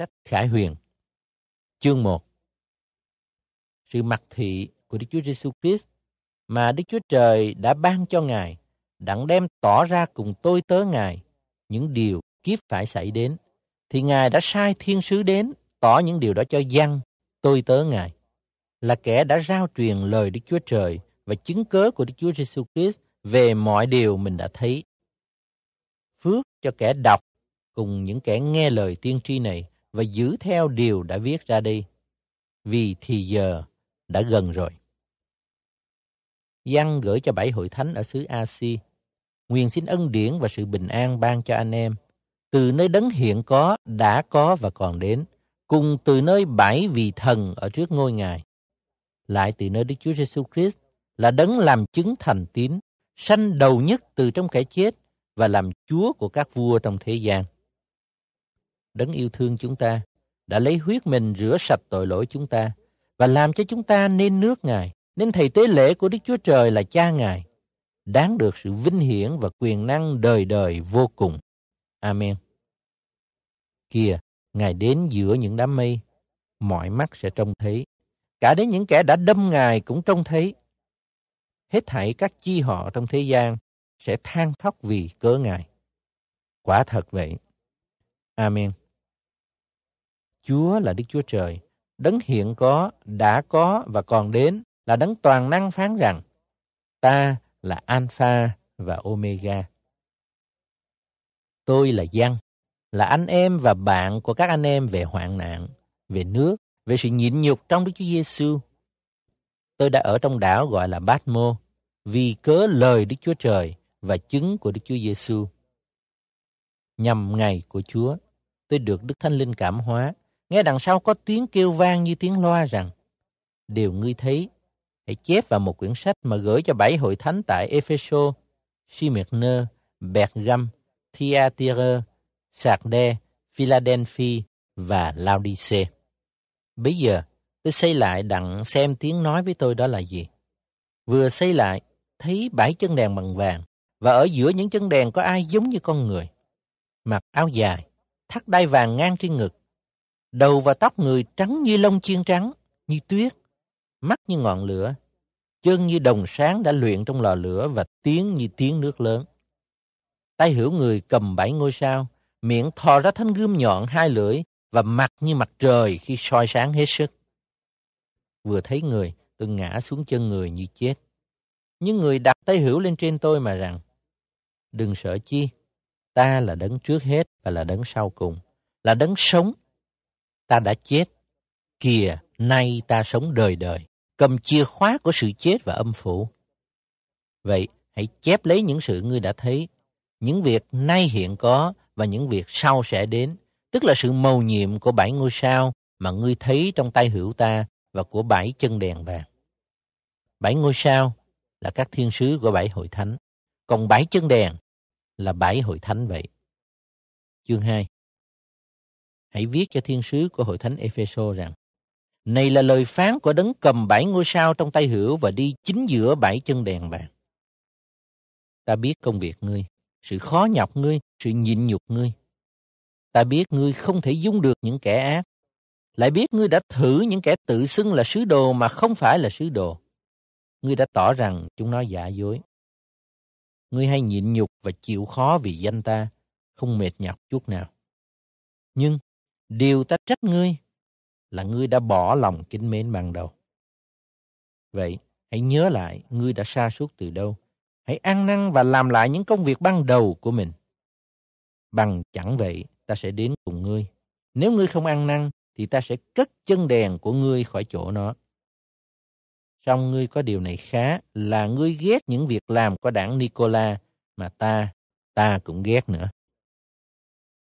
Sách Khải Huyền. Chương 1 Sự mặc thị của Đức Chúa Giêsu Christ mà Đức Chúa Trời đã ban cho Ngài đặng đem tỏ ra cùng tôi tớ Ngài. Những điều kiếp phải xảy đến, thì Ngài đã sai thiên sứ đến tỏ những điều đó cho dân tôi tớ Ngài, là kẻ đã rao truyền lời Đức Chúa Trời và chứng cớ của Đức Chúa Giêsu Christ về mọi điều mình đã thấy. Phước cho kẻ đọc cùng những kẻ nghe lời tiên tri này và giữ theo điều đã viết ra đi, vì thì giờ đã gần rồi. Giăng gửi cho bảy hội thánh ở xứ Asi, Nguyện xin ân điển và sự bình an ban cho anh em, từ nơi đấng hiện có, đã có và còn đến, cùng từ nơi bảy vị thần ở trước ngôi Ngài. Lại từ nơi Đức Chúa Giêsu Christ là đấng làm chứng thành tín, sanh đầu nhất từ trong kẻ chết và làm Chúa của các vua trong thế gian. Đấng yêu thương chúng ta đã lấy huyết mình rửa sạch tội lỗi chúng ta và làm cho chúng ta nên nước Ngài, nên thầy tế lễ của Đức Chúa Trời là cha Ngài, đáng được sự vinh hiển và quyền năng đời đời vô cùng. Amen. Kìa, Ngài đến giữa những đám mây, mọi mắt sẽ trông thấy. Cả đến những kẻ đã đâm Ngài cũng trông thấy. Hết thảy các chi họ trong thế gian sẽ than khóc vì cớ Ngài. Quả thật vậy. Amen. Chúa là Đức Chúa Trời, đấng hiện có, đã có và còn đến, là đấng toàn năng phán rằng, ta là Alpha và Omega. Tôi là Giăng, là anh em và bạn của các anh em về hoạn nạn, về nước, về sự nhịn nhục trong Đức Chúa Giêsu. Tôi đã ở trong đảo gọi là Bát Mô, vì cớ lời Đức Chúa Trời và chứng của Đức Chúa Giêsu. Nhằm ngày của Chúa, tôi được Đức Thánh Linh cảm hóa, nghe đằng sau có tiếng kêu vang như tiếng loa rằng, Điều ngươi thấy, hãy chép vào một quyển sách mà gửi cho bảy hội thánh tại Epheso, Smyrna, Bergam, Thyatira, Sardes, Philadelphia và Laodice. Bây giờ, tôi xây lại đặng xem tiếng nói với tôi đó là gì. Vừa xây lại, thấy bảy chân đèn bằng vàng, và ở giữa những chân đèn có ai giống như con người. Mặc áo dài, thắt đai vàng ngang trên ngực, đầu và tóc người trắng như lông chiên trắng, như tuyết, mắt như ngọn lửa, chân như đồng sáng đã luyện trong lò lửa và tiếng như tiếng nước lớn. Tay hữu người cầm bảy ngôi sao, miệng thò ra thanh gươm nhọn hai lưỡi và mặt như mặt trời khi soi sáng hết sức. Vừa thấy người, tôi ngã xuống chân người như chết. Nhưng người đặt tay hữu lên trên tôi mà rằng, đừng sợ chi, ta là đấng trước hết và là đấng sau cùng, là đấng sống. Ta đã chết, kìa, nay ta sống đời đời, cầm chìa khóa của sự chết và âm phủ. Vậy, hãy chép lấy những sự ngươi đã thấy, những việc nay hiện có và những việc sau sẽ đến, tức là sự mầu nhiệm của bảy ngôi sao mà ngươi thấy trong tay hữu ta và của bảy chân đèn vàng. Bảy ngôi sao là các thiên sứ của bảy hội thánh, còn bảy chân đèn là bảy hội thánh vậy. Chương 2 Hãy viết cho thiên sứ của hội thánh Epheso rằng Này là lời phán của đấng cầm bảy ngôi sao trong tay hữu và đi chính giữa bảy chân đèn vàng. Ta biết công việc ngươi, sự khó nhọc ngươi, sự nhịn nhục ngươi. Ta biết ngươi không thể dung được những kẻ ác, lại biết ngươi đã thử những kẻ tự xưng là sứ đồ mà không phải là sứ đồ. Ngươi đã tỏ rằng chúng nó giả dối. Ngươi hay nhịn nhục và chịu khó vì danh ta, không mệt nhọc chút nào. Nhưng điều ta trách ngươi là ngươi đã bỏ lòng kính mến ban đầu. Vậy, hãy nhớ lại ngươi đã sa sút từ đâu. Hãy ăn năn và làm lại những công việc ban đầu của mình. Bằng chẳng vậy, ta sẽ đến cùng ngươi. Nếu ngươi không ăn năn, thì ta sẽ cất chân đèn của ngươi khỏi chỗ nó. Song ngươi có điều này khá là ngươi ghét những việc làm của đảng Nicola mà ta, ta cũng ghét nữa.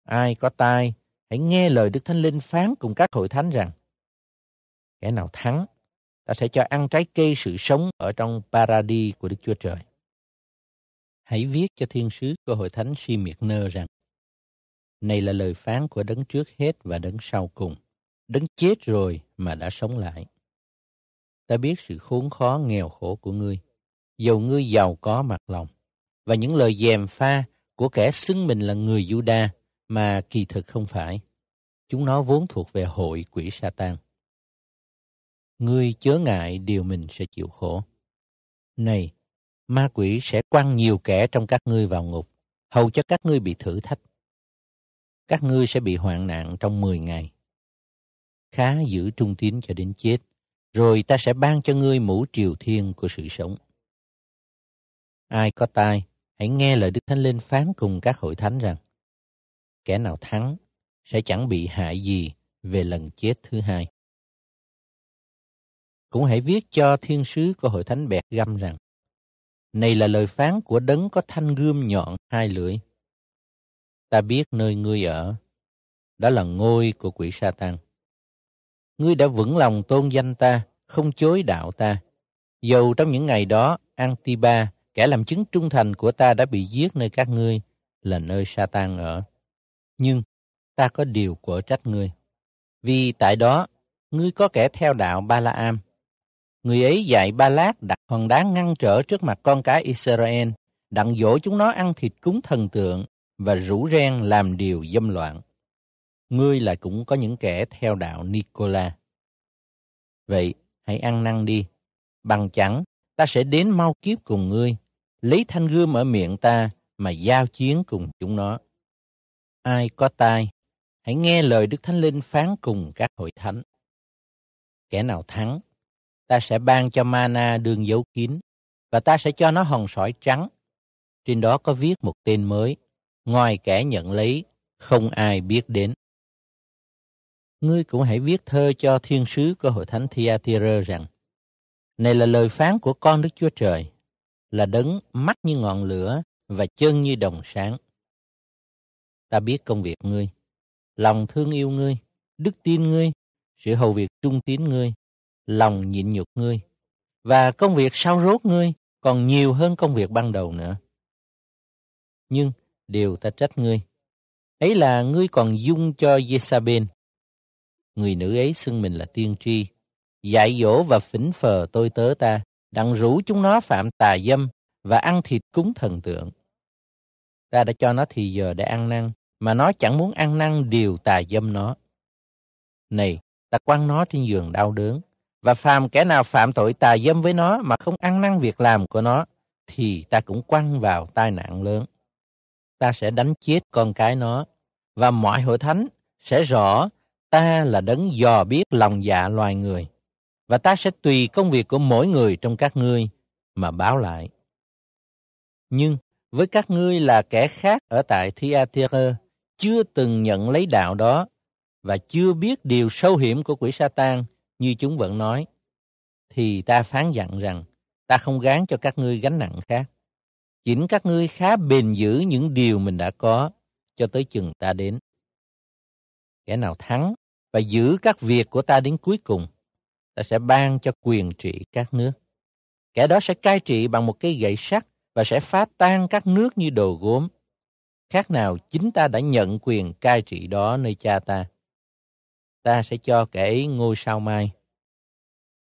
Ai có tai, hãy nghe lời Đức Thánh Linh phán cùng các hội thánh rằng kẻ nào thắng, ta sẽ cho ăn trái cây sự sống ở trong paradis của Đức Chúa Trời. Hãy viết cho thiên sứ của hội thánh Si Miệt Nơ rằng này là lời phán của đấng trước hết và đấng sau cùng, đấng chết rồi mà đã sống lại. Ta biết sự khốn khó nghèo khổ của ngươi, dầu ngươi giàu có mặt lòng, và những lời dèm pha của kẻ xưng mình là người Juda mà kỳ thực không phải. Chúng nó vốn thuộc về hội quỷ Satan. Ngươi chớ ngại điều mình sẽ chịu khổ. Này, ma quỷ sẽ quăng nhiều kẻ trong các ngươi vào ngục, hầu cho các ngươi bị thử thách. Các ngươi sẽ bị hoạn nạn trong 10 ngày. Khá giữ trung tín cho đến chết, rồi ta sẽ ban cho ngươi mũ triều thiên của sự sống. Ai có tai, hãy nghe lời Đức Thánh Linh phán cùng các hội thánh rằng, kẻ nào thắng sẽ chẳng bị hại gì về lần chết thứ hai. Cũng hãy viết cho thiên sứ của hội thánh bẹt găm rằng, này là lời phán của đấng có thanh gươm nhọn hai lưỡi. Ta biết nơi ngươi ở, đó là ngôi của quỷ Satan. Ngươi đã vững lòng tôn danh ta, không chối đạo ta. Dầu trong những ngày đó, Antiba, kẻ làm chứng trung thành của ta đã bị giết nơi các ngươi, là nơi Satan ở. Nhưng ta có điều của trách ngươi. Vì tại đó, ngươi có kẻ theo đạo Ba La Am. Người ấy dạy Ba Lát đặt hòn đá ngăn trở trước mặt con cái Israel, đặng dỗ chúng nó ăn thịt cúng thần tượng và rủ ren làm điều dâm loạn. Ngươi lại cũng có những kẻ theo đạo Nicola. Vậy, hãy ăn năn đi. Bằng chẳng, ta sẽ đến mau kiếp cùng ngươi, lấy thanh gươm ở miệng ta mà giao chiến cùng chúng nó. Ai có tai, hãy nghe lời Đức Thánh Linh phán cùng các hội thánh. Kẻ nào thắng, ta sẽ ban cho mana đường dấu kín, và ta sẽ cho nó hòn sỏi trắng. Trên đó có viết một tên mới, ngoài kẻ nhận lấy, không ai biết đến. Ngươi cũng hãy viết thơ cho thiên sứ của hội thánh Thyatira rằng, này là lời phán của con Đức Chúa Trời, là đấng mắt như ngọn lửa và chân như đồng sáng. Ta biết công việc ngươi, lòng thương yêu ngươi, đức tin ngươi, sự hầu việc trung tín ngươi, lòng nhịn nhục ngươi, và công việc sau rốt ngươi còn nhiều hơn công việc ban đầu nữa. Nhưng điều ta trách ngươi, ấy là ngươi còn dung cho Jezabel. Người nữ ấy xưng mình là tiên tri, dạy dỗ và phỉnh phờ tôi tớ ta, đặng rủ chúng nó phạm tà dâm và ăn thịt cúng thần tượng. Ta đã cho nó thì giờ để ăn năn, mà nó chẳng muốn ăn năn điều tà dâm nó. Này, ta quăng nó trên giường đau đớn, và phàm kẻ nào phạm tội tà dâm với nó mà không ăn năn việc làm của nó, thì ta cũng quăng vào tai nạn lớn. Ta sẽ đánh chết con cái nó, và mọi hội thánh sẽ rõ ta là đấng dò biết lòng dạ loài người, và ta sẽ tùy công việc của mỗi người trong các ngươi mà báo lại. Nhưng với các ngươi là kẻ khác ở tại Thyatira, chưa từng nhận lấy đạo đó và chưa biết điều sâu hiểm của quỷ Satan như chúng vẫn nói, thì ta phán dặn rằng ta không gán cho các ngươi gánh nặng khác. Chỉnh các ngươi khá bền giữ những điều mình đã có cho tới chừng ta đến. Kẻ nào thắng và giữ các việc của ta đến cuối cùng, ta sẽ ban cho quyền trị các nước. Kẻ đó sẽ cai trị bằng một cây gậy sắt và sẽ phá tan các nước như đồ gốm. Khác nào chính ta đã nhận quyền cai trị đó nơi cha ta. Ta sẽ cho kẻ ấy ngôi sao mai.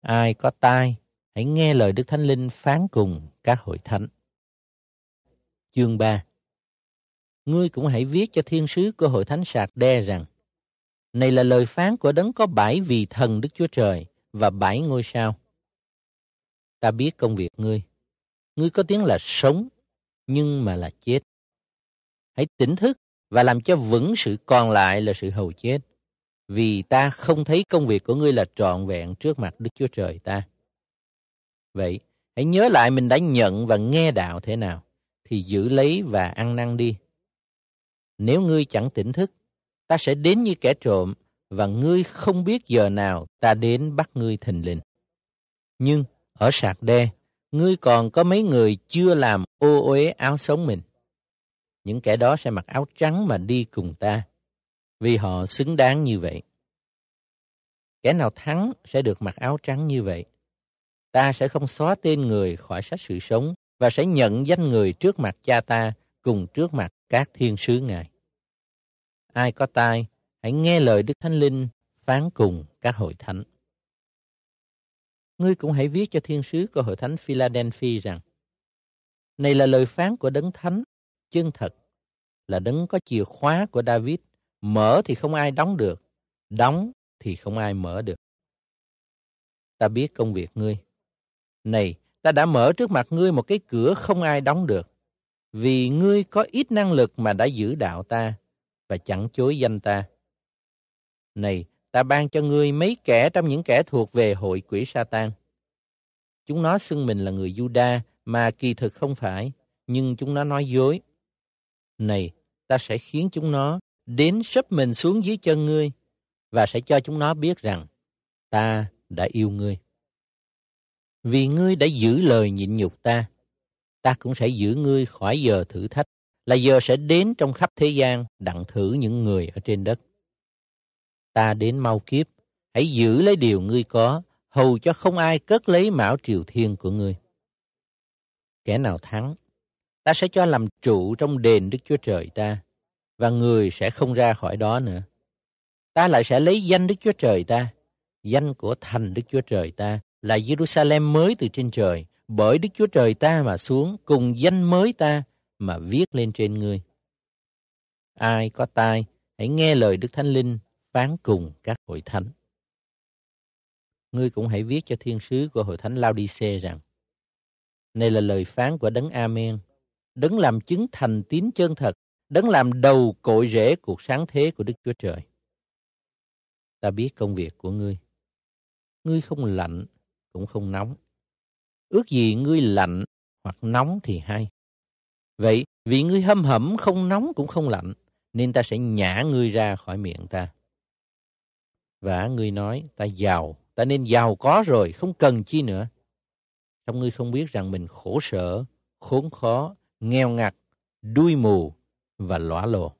Ai có tai, hãy nghe lời Đức Thánh Linh phán cùng các hội thánh. Chương 3 Ngươi cũng hãy viết cho thiên sứ của hội thánh sạc đe rằng Này là lời phán của đấng có bảy vị thần Đức Chúa Trời và bảy ngôi sao. Ta biết công việc ngươi ngươi có tiếng là sống, nhưng mà là chết. Hãy tỉnh thức và làm cho vững sự còn lại là sự hầu chết. Vì ta không thấy công việc của ngươi là trọn vẹn trước mặt Đức Chúa Trời ta. Vậy, hãy nhớ lại mình đã nhận và nghe đạo thế nào, thì giữ lấy và ăn năn đi. Nếu ngươi chẳng tỉnh thức, ta sẽ đến như kẻ trộm, và ngươi không biết giờ nào ta đến bắt ngươi thình lình. Nhưng ở sạc đe, ngươi còn có mấy người chưa làm ô uế áo sống mình. Những kẻ đó sẽ mặc áo trắng mà đi cùng ta, vì họ xứng đáng như vậy. Kẻ nào thắng sẽ được mặc áo trắng như vậy. Ta sẽ không xóa tên người khỏi sách sự sống và sẽ nhận danh người trước mặt cha ta cùng trước mặt các thiên sứ ngài. Ai có tai, hãy nghe lời Đức Thánh Linh phán cùng các hội thánh ngươi cũng hãy viết cho thiên sứ của hội thánh Philadelphia rằng này là lời phán của đấng thánh chân thật là đấng có chìa khóa của David mở thì không ai đóng được, đóng thì không ai mở được. Ta biết công việc ngươi. Này, ta đã mở trước mặt ngươi một cái cửa không ai đóng được, vì ngươi có ít năng lực mà đã giữ đạo ta và chẳng chối danh ta. Này, ta ban cho ngươi mấy kẻ trong những kẻ thuộc về hội quỷ Satan. Chúng nó xưng mình là người Juda mà kỳ thực không phải, nhưng chúng nó nói dối. Này, ta sẽ khiến chúng nó đến sấp mình xuống dưới chân ngươi và sẽ cho chúng nó biết rằng ta đã yêu ngươi. Vì ngươi đã giữ lời nhịn nhục ta, ta cũng sẽ giữ ngươi khỏi giờ thử thách, là giờ sẽ đến trong khắp thế gian đặng thử những người ở trên đất. Ta đến mau kiếp, hãy giữ lấy điều ngươi có, hầu cho không ai cất lấy mão triều thiên của ngươi. Kẻ nào thắng, ta sẽ cho làm trụ trong đền Đức Chúa Trời ta, và người sẽ không ra khỏi đó nữa. Ta lại sẽ lấy danh Đức Chúa Trời ta, danh của thành Đức Chúa Trời ta, là Jerusalem mới từ trên trời, bởi Đức Chúa Trời ta mà xuống, cùng danh mới ta mà viết lên trên ngươi. Ai có tai, hãy nghe lời Đức Thánh Linh phán cùng các hội thánh. Ngươi cũng hãy viết cho thiên sứ của hội thánh Laodice rằng, này là lời phán của Đấng Amen, Đấng làm chứng thành tín chân thật, Đấng làm đầu cội rễ cuộc sáng thế của Đức Chúa Trời. Ta biết công việc của ngươi. Ngươi không lạnh, cũng không nóng. Ước gì ngươi lạnh hoặc nóng thì hay. Vậy, vì ngươi hâm hẩm không nóng cũng không lạnh, nên ta sẽ nhả ngươi ra khỏi miệng ta. Và ngươi nói, ta giàu, ta nên giàu có rồi, không cần chi nữa. Xong ngươi không biết rằng mình khổ sở, khốn khó, nghèo ngặt, đuôi mù và lõa lồ.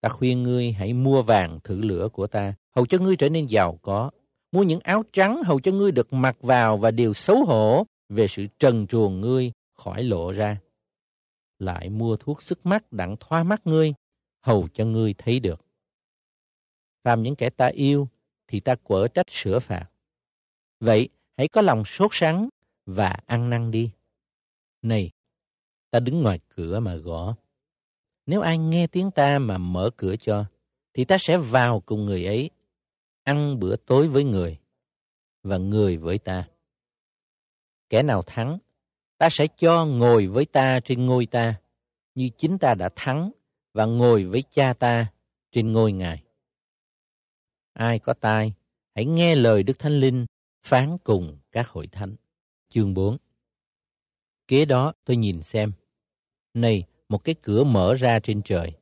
Ta khuyên ngươi hãy mua vàng thử lửa của ta, hầu cho ngươi trở nên giàu có. Mua những áo trắng hầu cho ngươi được mặc vào và điều xấu hổ về sự trần truồng ngươi khỏi lộ ra. Lại mua thuốc sức mắt đặng thoa mắt ngươi, hầu cho ngươi thấy được. Phàm những kẻ ta yêu, thì ta quở trách sửa phạt. Vậy, hãy có lòng sốt sắng và ăn năn đi. Này, ta đứng ngoài cửa mà gõ. Nếu ai nghe tiếng ta mà mở cửa cho, thì ta sẽ vào cùng người ấy, ăn bữa tối với người, và người với ta. Kẻ nào thắng, ta sẽ cho ngồi với ta trên ngôi ta, như chính ta đã thắng và ngồi với cha ta trên ngôi ngài. Ai có tai, hãy nghe lời Đức Thánh Linh phán cùng các hội thánh. Chương 4 Kế đó tôi nhìn xem. Này, một cái cửa mở ra trên trời.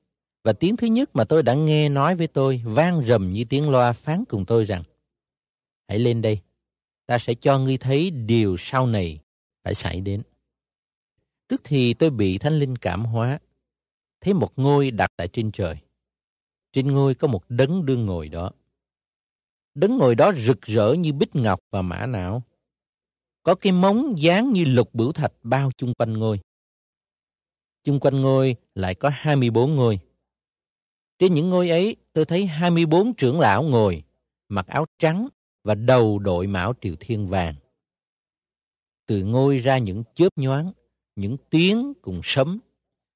Và tiếng thứ nhất mà tôi đã nghe nói với tôi vang rầm như tiếng loa phán cùng tôi rằng Hãy lên đây, ta sẽ cho ngươi thấy điều sau này phải xảy đến. Tức thì tôi bị Thánh Linh cảm hóa, thấy một ngôi đặt tại trên trời. Trên ngôi có một đấng đương ngồi đó. Đấng ngồi đó rực rỡ như bích ngọc và mã não. Có cái móng dáng như lục bửu thạch bao chung quanh ngôi. Chung quanh ngôi lại có 24 ngôi. Trên những ngôi ấy, tôi thấy 24 trưởng lão ngồi, mặc áo trắng và đầu đội mão triều thiên vàng. Từ ngôi ra những chớp nhoáng, những tiếng cùng sấm,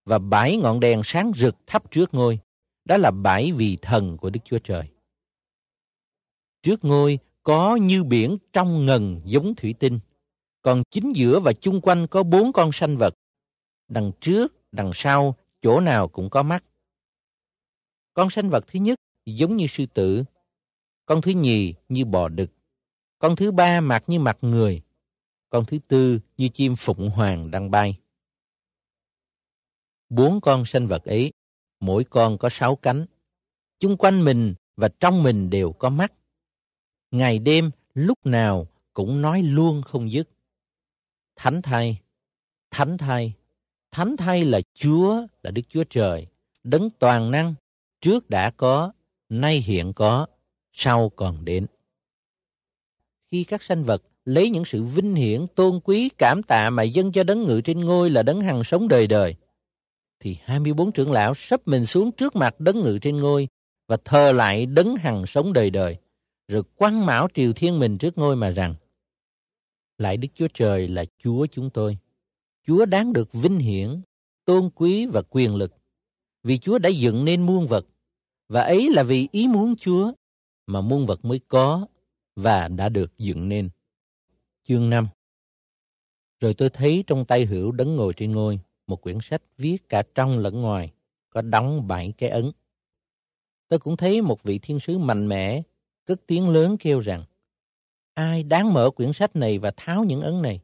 và bảy ngọn đèn sáng rực thắp trước ngôi. Đó là bảy vị thần của Đức Chúa Trời. Trước ngôi có như biển trong ngần giống thủy tinh, còn chính giữa và chung quanh có bốn con sanh vật. Đằng trước, đằng sau, chỗ nào cũng có mắt. Con sinh vật thứ nhất giống như sư tử, con thứ nhì như bò đực, con thứ ba mặt như mặt người, con thứ tư như chim phụng hoàng đang bay. Bốn con sinh vật ấy, mỗi con có sáu cánh. Chung quanh mình và trong mình đều có mắt ngày đêm lúc nào cũng nói luôn không dứt. Thánh thay, thánh thay, thánh thay là Chúa, là Đức Chúa Trời, đấng toàn năng, trước đã có, nay hiện có, sau còn đến. Khi các sanh vật lấy những sự vinh hiển, tôn quý, cảm tạ mà dâng cho đấng ngự trên ngôi là đấng hằng sống đời đời, thì 24 trưởng lão sắp mình xuống trước mặt đấng ngự trên ngôi và thờ lại đấng hằng sống đời đời rồi quăng mão triều thiên mình trước ngôi mà rằng lại Đức Chúa Trời là Chúa chúng tôi. Chúa đáng được vinh hiển, tôn quý và quyền lực. vì Chúa đã dựng nên muôn vật, và ấy là vì ý muốn Chúa mà muôn vật mới có và đã được dựng nên. Chương 5 Rồi tôi thấy trong tay hữu đấng ngồi trên ngôi một quyển sách viết cả trong lẫn ngoài, có đóng bảy cái ấn. Tôi cũng thấy một vị thiên sứ mạnh mẽ, cất tiếng lớn kêu rằng, ai đáng mở quyển sách này và tháo những ấn này?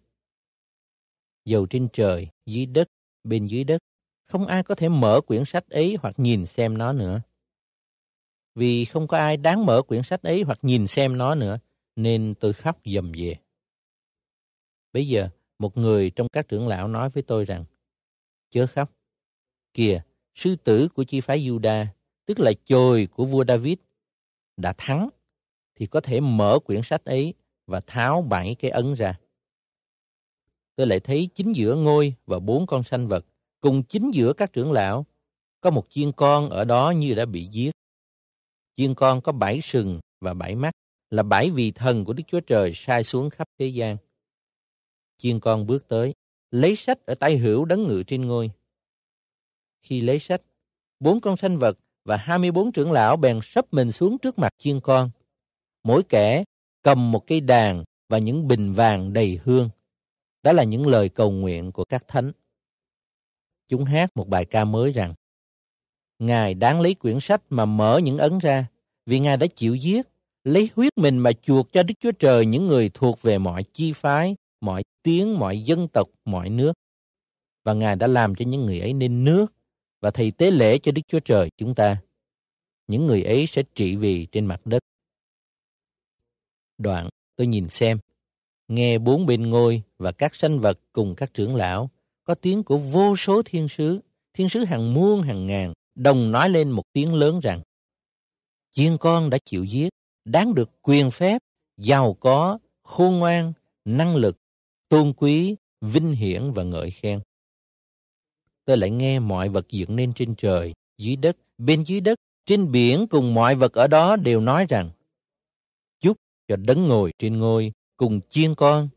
Dầu trên trời, dưới đất, bên dưới đất, không ai có thể mở quyển sách ấy hoặc nhìn xem nó nữa. Vì không có ai đáng mở quyển sách ấy hoặc nhìn xem nó nữa, nên tôi khóc dầm về. Bây giờ, một người trong các trưởng lão nói với tôi rằng, chớ khóc. Kìa, sư tử của chi phái Juda, tức là chồi của vua David, đã thắng, thì có thể mở quyển sách ấy và tháo bảy cái ấn ra. Tôi lại thấy chính giữa ngôi và bốn con sanh vật, cùng chính giữa các trưởng lão, có một chiên con ở đó như đã bị giết. Chiên con có bảy sừng và bảy mắt, là bảy vị thần của Đức Chúa Trời sai xuống khắp thế gian. Chiên con bước tới, lấy sách ở tay hữu đấng ngự trên ngôi. Khi lấy sách, bốn con sanh vật và hai mươi bốn trưởng lão bèn sắp mình xuống trước mặt chiên con. Mỗi kẻ cầm một cây đàn và những bình vàng đầy hương. Đó là những lời cầu nguyện của các thánh. Chúng hát một bài ca mới rằng Ngài đáng lấy quyển sách mà mở những ấn ra vì Ngài đã chịu giết, lấy huyết mình mà chuộc cho Đức Chúa Trời những người thuộc về mọi chi phái, mọi tiếng, mọi dân tộc, mọi nước. Và Ngài đã làm cho những người ấy nên nước và thầy tế lễ cho Đức Chúa Trời chúng ta. Những người ấy sẽ trị vì trên mặt đất. Đoạn, tôi nhìn xem, nghe bốn bên ngôi và các sanh vật cùng các trưởng lão, có tiếng của vô số thiên sứ, thiên sứ hàng muôn hàng ngàn, đồng nói lên một tiếng lớn rằng, chiên con đã chịu giết, đáng được quyền phép, giàu có, khôn ngoan, năng lực, tôn quý, vinh hiển và ngợi khen. Tôi lại nghe mọi vật dựng nên trên trời, dưới đất, bên dưới đất, trên biển cùng mọi vật ở đó đều nói rằng chúc cho đấng ngồi trên ngôi cùng chiên con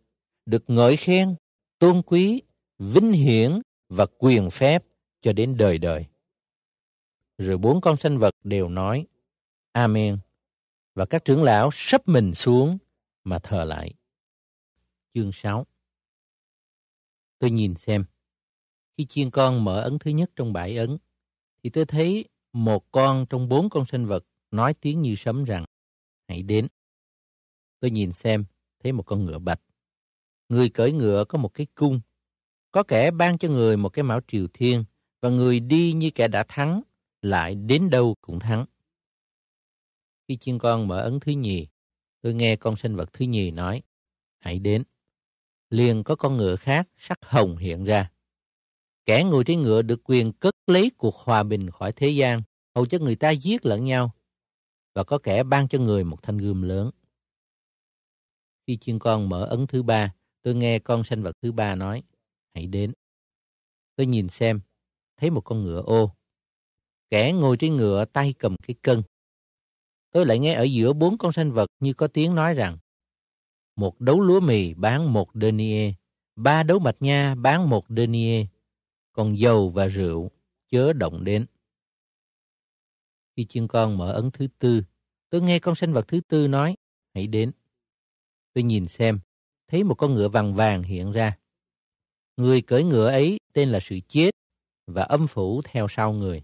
được ngợi khen, tôn quý, vinh hiển và quyền phép cho đến đời đời. Rồi bốn con sanh vật đều nói Amen và các trưởng lão sắp mình xuống mà thờ lại. Chương 6 Tôi nhìn xem. Khi chiên con mở ấn thứ nhất trong bảy ấn, thì tôi thấy một con trong bốn con sinh vật nói tiếng như sấm rằng, hãy đến. Tôi nhìn xem, thấy một con ngựa bạch. Người cưỡi ngựa có một cái cung. Có kẻ ban cho người một cái mão triều thiên, và người đi như kẻ đã thắng, lại đến đâu cũng thắng. Khi chiên con mở ấn thứ nhì, tôi nghe con sinh vật thứ nhì nói, hãy đến liền có con ngựa khác sắc hồng hiện ra. Kẻ ngồi trên ngựa được quyền cất lấy cuộc hòa bình khỏi thế gian, hầu cho người ta giết lẫn nhau, và có kẻ ban cho người một thanh gươm lớn. Khi chiên con mở ấn thứ ba, tôi nghe con sanh vật thứ ba nói, hãy đến. Tôi nhìn xem, thấy một con ngựa ô. Kẻ ngồi trên ngựa tay cầm cái cân. Tôi lại nghe ở giữa bốn con sanh vật như có tiếng nói rằng, một đấu lúa mì bán một denier, ba đấu mạch nha bán một denier, còn dầu và rượu chớ động đến. Khi chiên con mở ấn thứ tư, tôi nghe con sinh vật thứ tư nói, hãy đến. Tôi nhìn xem, thấy một con ngựa vàng vàng hiện ra. Người cưỡi ngựa ấy tên là sự chết và âm phủ theo sau người.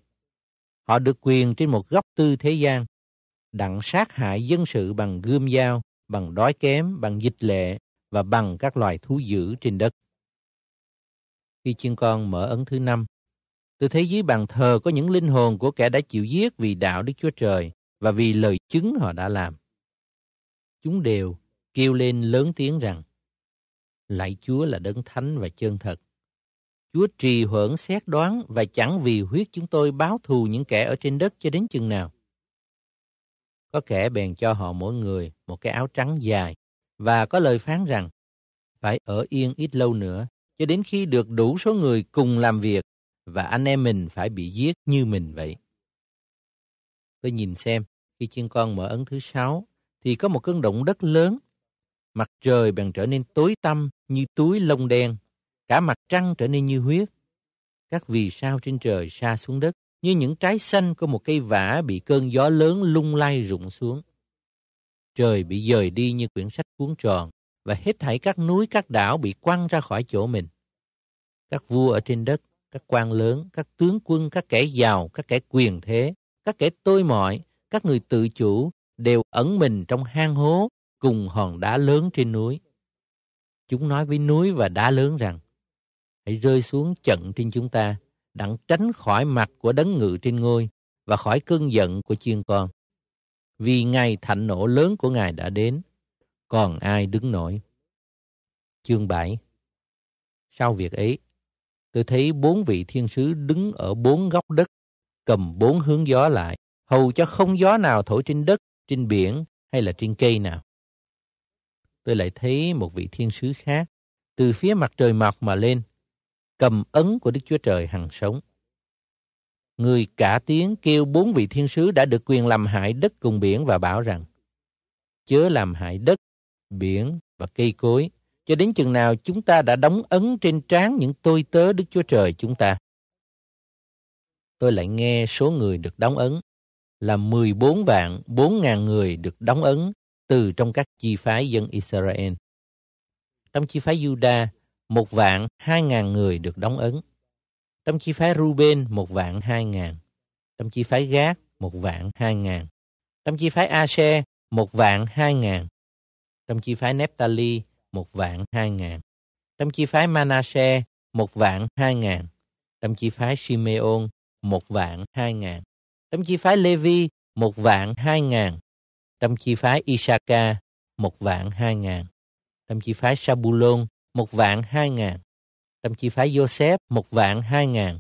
Họ được quyền trên một góc tư thế gian, đặng sát hại dân sự bằng gươm dao, bằng đói kém, bằng dịch lệ và bằng các loài thú dữ trên đất. Khi chiên con mở ấn thứ năm, tôi thấy dưới bàn thờ có những linh hồn của kẻ đã chịu giết vì đạo Đức Chúa Trời và vì lời chứng họ đã làm. Chúng đều kêu lên lớn tiếng rằng, Lạy Chúa là đấng thánh và chân thật. Chúa trì hoãn xét đoán và chẳng vì huyết chúng tôi báo thù những kẻ ở trên đất cho đến chừng nào. Có kẻ bèn cho họ mỗi người một cái áo trắng dài và có lời phán rằng phải ở yên ít lâu nữa cho đến khi được đủ số người cùng làm việc và anh em mình phải bị giết như mình vậy. Tôi nhìn xem, khi chiên con mở ấn thứ sáu thì có một cơn động đất lớn. Mặt trời bèn trở nên tối tăm như túi lông đen, cả mặt trăng trở nên như huyết. Các vì sao trên trời sa xuống đất như những trái xanh của một cây vả bị cơn gió lớn lung lay rụng xuống. Trời bị dời đi như quyển sách cuốn tròn và hết thảy các núi các đảo bị quăng ra khỏi chỗ mình. Các vua ở trên đất, các quan lớn, các tướng quân, các kẻ giàu, các kẻ quyền thế, các kẻ tôi mọi, các người tự chủ đều ẩn mình trong hang hố cùng hòn đá lớn trên núi. Chúng nói với núi và đá lớn rằng, hãy rơi xuống trận trên chúng ta, đặng tránh khỏi mặt của đấng ngự trên ngôi và khỏi cơn giận của chiên con. Vì ngày thạnh nộ lớn của Ngài đã đến, còn ai đứng nổi. Chương 7 Sau việc ấy, tôi thấy bốn vị thiên sứ đứng ở bốn góc đất, cầm bốn hướng gió lại, hầu cho không gió nào thổi trên đất, trên biển hay là trên cây nào. Tôi lại thấy một vị thiên sứ khác, từ phía mặt trời mọc mà lên, cầm ấn của Đức Chúa Trời hằng sống. Người cả tiếng kêu bốn vị thiên sứ đã được quyền làm hại đất cùng biển và bảo rằng, chớ làm hại đất, biển và cây cối, cho đến chừng nào chúng ta đã đóng ấn trên trán những tôi tớ Đức Chúa Trời chúng ta. Tôi lại nghe số người được đóng ấn là 14 vạn 4 ngàn người được đóng ấn từ trong các chi phái dân Israel. Trong chi phái Juda, một vạn hai ngàn người được đóng ấn. Trong chi phái Ruben, một vạn hai ngàn. Trong chi phái Gác, một vạn hai ngàn. Trong chi phái Ashe, một vạn hai ngàn. Trong chi phái Nephtali, một vạn hai ngàn. Trong chi phái Manasseh, một vạn hai ngàn. Trong chi phái Simeon, một vạn hai ngàn. Trong chi phái Levi, một vạn hai ngàn. Trong chi phái Isaka, một vạn hai ngàn. Trong chi phái Sabulon, một vạn hai ngàn. Trong chi phái Joseph, một vạn hai ngàn.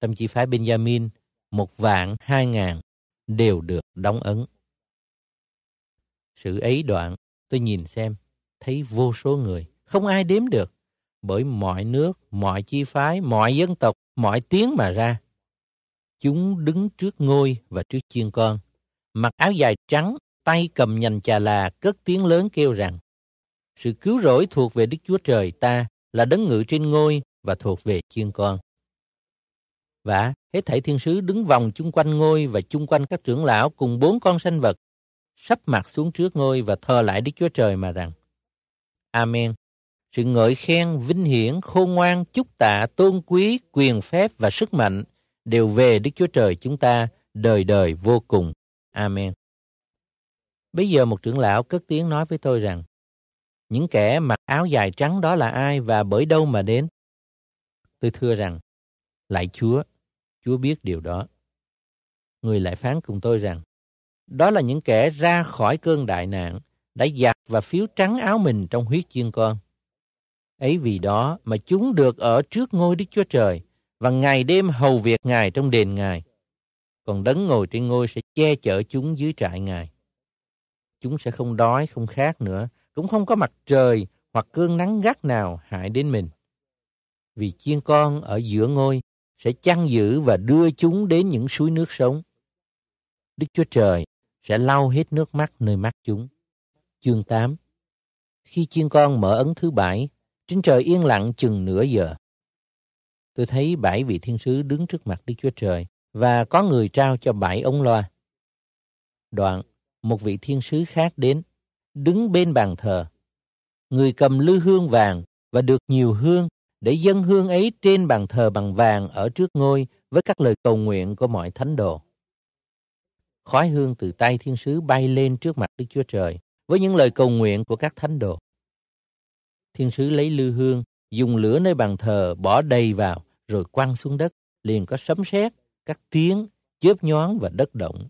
Trong chi phái Benjamin, một vạn hai ngàn đều được đóng ấn. Sự ấy đoạn, tôi nhìn xem, thấy vô số người, không ai đếm được, bởi mọi nước, mọi chi phái, mọi dân tộc, mọi tiếng mà ra. Chúng đứng trước ngôi và trước chiên con, mặc áo dài trắng, tay cầm nhành chà là, cất tiếng lớn kêu rằng, sự cứu rỗi thuộc về Đức Chúa Trời ta là đấng ngự trên ngôi và thuộc về chiên con. Và hết thảy thiên sứ đứng vòng chung quanh ngôi và chung quanh các trưởng lão cùng bốn con sanh vật, sắp mặt xuống trước ngôi và thờ lại Đức Chúa Trời mà rằng, Amen. Sự ngợi khen, vinh hiển, khôn ngoan, chúc tạ, tôn quý, quyền phép và sức mạnh đều về Đức Chúa Trời chúng ta đời đời vô cùng. Amen. Bây giờ một trưởng lão cất tiếng nói với tôi rằng, những kẻ mặc áo dài trắng đó là ai và bởi đâu mà đến? Tôi thưa rằng, lại Chúa, Chúa biết điều đó. Người lại phán cùng tôi rằng, đó là những kẻ ra khỏi cơn đại nạn, đã giặt và phiếu trắng áo mình trong huyết chiên con. Ấy vì đó mà chúng được ở trước ngôi Đức Chúa Trời và ngày đêm hầu việc Ngài trong đền Ngài. Còn đấng ngồi trên ngôi sẽ che chở chúng dưới trại Ngài. Chúng sẽ không đói, không khát nữa, cũng không có mặt trời hoặc cơn nắng gắt nào hại đến mình. Vì chiên con ở giữa ngôi sẽ chăn giữ và đưa chúng đến những suối nước sống. Đức Chúa Trời sẽ lau hết nước mắt nơi mắt chúng. Chương 8 Khi chiên con mở ấn thứ bảy, trên trời yên lặng chừng nửa giờ. Tôi thấy bảy vị thiên sứ đứng trước mặt Đức Chúa Trời và có người trao cho bảy ống loa. Đoạn, một vị thiên sứ khác đến, đứng bên bàn thờ. Người cầm lư hương vàng và được nhiều hương để dân hương ấy trên bàn thờ bằng vàng ở trước ngôi với các lời cầu nguyện của mọi thánh đồ. Khói hương từ tay thiên sứ bay lên trước mặt Đức Chúa Trời với những lời cầu nguyện của các thánh đồ. Thiên sứ lấy lư hương, dùng lửa nơi bàn thờ bỏ đầy vào rồi quăng xuống đất, liền có sấm sét, các tiếng, chớp nhoáng và đất động.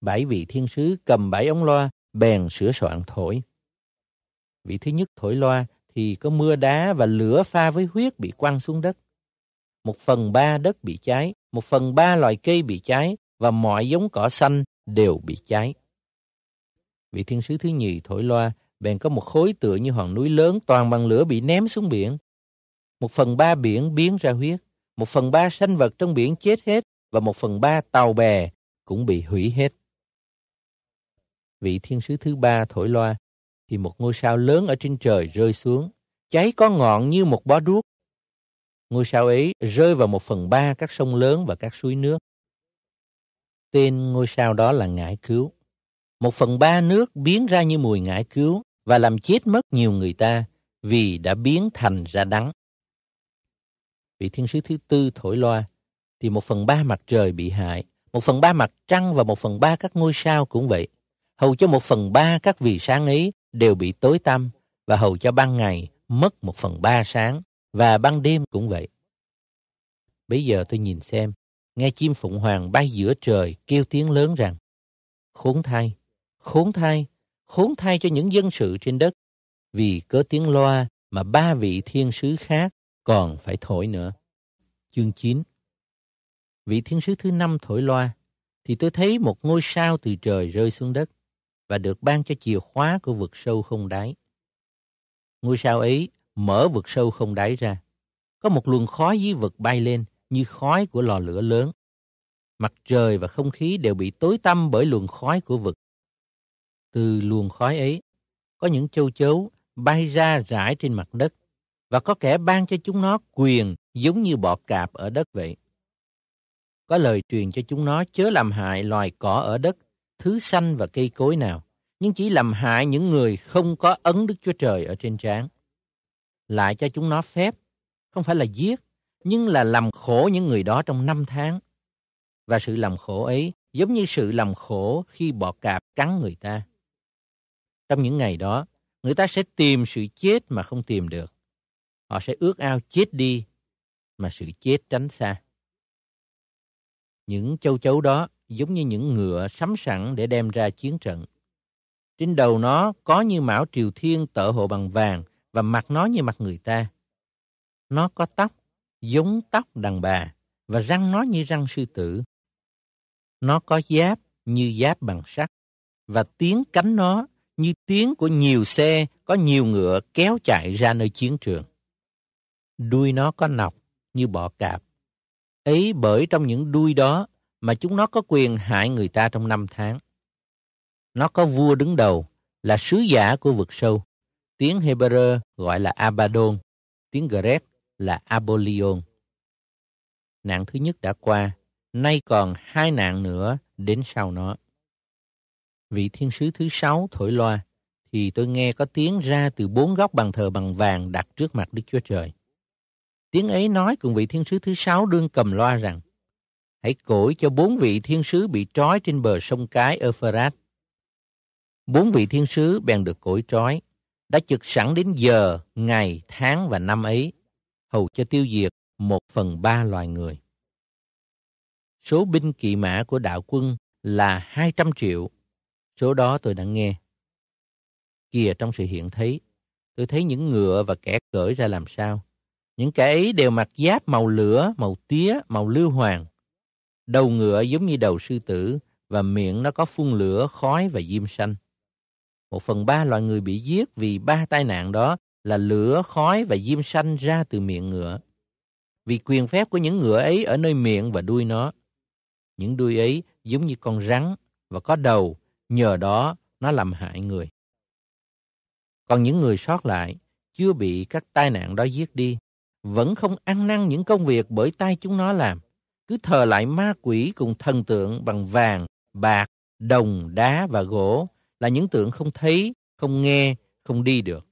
Bảy vị thiên sứ cầm bảy ống loa bèn sửa soạn thổi. Vị thứ nhất thổi loa thì có mưa đá và lửa pha với huyết bị quăng xuống đất. Một phần ba đất bị cháy, một phần ba loài cây bị cháy và mọi giống cỏ xanh đều bị cháy. Vị thiên sứ thứ nhì thổi loa, bèn có một khối tựa như hòn núi lớn toàn bằng lửa bị ném xuống biển. Một phần ba biển biến ra huyết, một phần ba sanh vật trong biển chết hết và một phần ba tàu bè cũng bị hủy hết vị thiên sứ thứ ba thổi loa, thì một ngôi sao lớn ở trên trời rơi xuống, cháy có ngọn như một bó đuốc. Ngôi sao ấy rơi vào một phần ba các sông lớn và các suối nước. Tên ngôi sao đó là ngải cứu. Một phần ba nước biến ra như mùi ngải cứu và làm chết mất nhiều người ta vì đã biến thành ra đắng. Vị thiên sứ thứ tư thổi loa, thì một phần ba mặt trời bị hại, một phần ba mặt trăng và một phần ba các ngôi sao cũng vậy. Hầu cho một phần ba các vì sáng ấy đều bị tối tăm và hầu cho ban ngày mất một phần ba sáng và ban đêm cũng vậy. Bây giờ tôi nhìn xem, nghe chim phụng hoàng bay giữa trời kêu tiếng lớn rằng Khốn thay, khốn thay, khốn thay cho những dân sự trên đất vì cớ tiếng loa mà ba vị thiên sứ khác còn phải thổi nữa. Chương 9 Vị thiên sứ thứ năm thổi loa, thì tôi thấy một ngôi sao từ trời rơi xuống đất và được ban cho chìa khóa của vực sâu không đáy. Ngôi sao ấy mở vực sâu không đáy ra. Có một luồng khói dưới vực bay lên như khói của lò lửa lớn. Mặt trời và không khí đều bị tối tăm bởi luồng khói của vực. Từ luồng khói ấy, có những châu chấu bay ra rải trên mặt đất và có kẻ ban cho chúng nó quyền giống như bọ cạp ở đất vậy. Có lời truyền cho chúng nó chớ làm hại loài cỏ ở đất, thứ xanh và cây cối nào, nhưng chỉ làm hại những người không có ấn Đức Chúa Trời ở trên trán. Lại cho chúng nó phép, không phải là giết, nhưng là làm khổ những người đó trong năm tháng. Và sự làm khổ ấy giống như sự làm khổ khi bọ cạp cắn người ta. Trong những ngày đó, người ta sẽ tìm sự chết mà không tìm được. Họ sẽ ước ao chết đi, mà sự chết tránh xa. Những châu chấu đó giống như những ngựa sắm sẵn để đem ra chiến trận. Trên đầu nó có như mão triều thiên tợ hộ bằng vàng và mặt nó như mặt người ta. Nó có tóc, giống tóc đàn bà và răng nó như răng sư tử. Nó có giáp như giáp bằng sắt và tiếng cánh nó như tiếng của nhiều xe có nhiều ngựa kéo chạy ra nơi chiến trường. Đuôi nó có nọc như bọ cạp. Ấy bởi trong những đuôi đó mà chúng nó có quyền hại người ta trong năm tháng. Nó có vua đứng đầu là sứ giả của vực sâu. Tiếng Hebrew gọi là Abaddon, tiếng Greek là Abolion. Nạn thứ nhất đã qua, nay còn hai nạn nữa đến sau nó vị thiên sứ thứ sáu thổi loa, thì tôi nghe có tiếng ra từ bốn góc bàn thờ bằng vàng đặt trước mặt Đức Chúa Trời. Tiếng ấy nói cùng vị thiên sứ thứ sáu đương cầm loa rằng, hãy cổi cho bốn vị thiên sứ bị trói trên bờ sông cái Euphrates. Bốn vị thiên sứ bèn được cổi trói, đã trực sẵn đến giờ, ngày, tháng và năm ấy, hầu cho tiêu diệt một phần ba loài người. Số binh kỵ mã của đạo quân là 200 triệu Số đó tôi đã nghe. Kìa trong sự hiện thấy, tôi thấy những ngựa và kẻ cởi ra làm sao. Những kẻ ấy đều mặc giáp màu lửa, màu tía, màu lưu hoàng. Đầu ngựa giống như đầu sư tử và miệng nó có phun lửa, khói và diêm xanh. Một phần ba loài người bị giết vì ba tai nạn đó là lửa, khói và diêm xanh ra từ miệng ngựa. Vì quyền phép của những ngựa ấy ở nơi miệng và đuôi nó. Những đuôi ấy giống như con rắn và có đầu nhờ đó nó làm hại người. Còn những người sót lại, chưa bị các tai nạn đó giết đi, vẫn không ăn năn những công việc bởi tay chúng nó làm, cứ thờ lại ma quỷ cùng thần tượng bằng vàng, bạc, đồng, đá và gỗ là những tượng không thấy, không nghe, không đi được.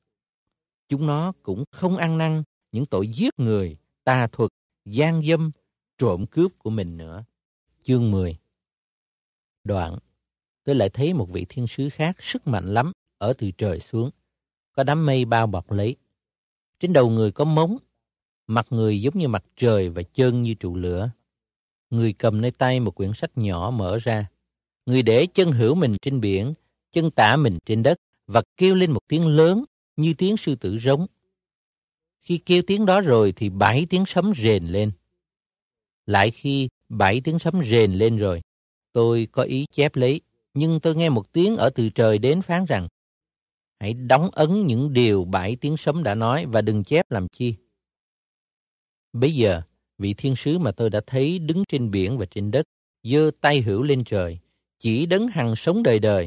Chúng nó cũng không ăn năn những tội giết người, tà thuật, gian dâm, trộm cướp của mình nữa. Chương 10 Đoạn tôi lại thấy một vị thiên sứ khác sức mạnh lắm ở từ trời xuống. Có đám mây bao bọc lấy. Trên đầu người có móng, mặt người giống như mặt trời và chân như trụ lửa. Người cầm nơi tay một quyển sách nhỏ mở ra. Người để chân hữu mình trên biển, chân tả mình trên đất và kêu lên một tiếng lớn như tiếng sư tử rống. Khi kêu tiếng đó rồi thì bảy tiếng sấm rền lên. Lại khi bảy tiếng sấm rền lên rồi, tôi có ý chép lấy nhưng tôi nghe một tiếng ở từ trời đến phán rằng hãy đóng ấn những điều bảy tiếng sấm đã nói và đừng chép làm chi. Bây giờ, vị thiên sứ mà tôi đã thấy đứng trên biển và trên đất, giơ tay hữu lên trời, chỉ đấng hằng sống đời đời,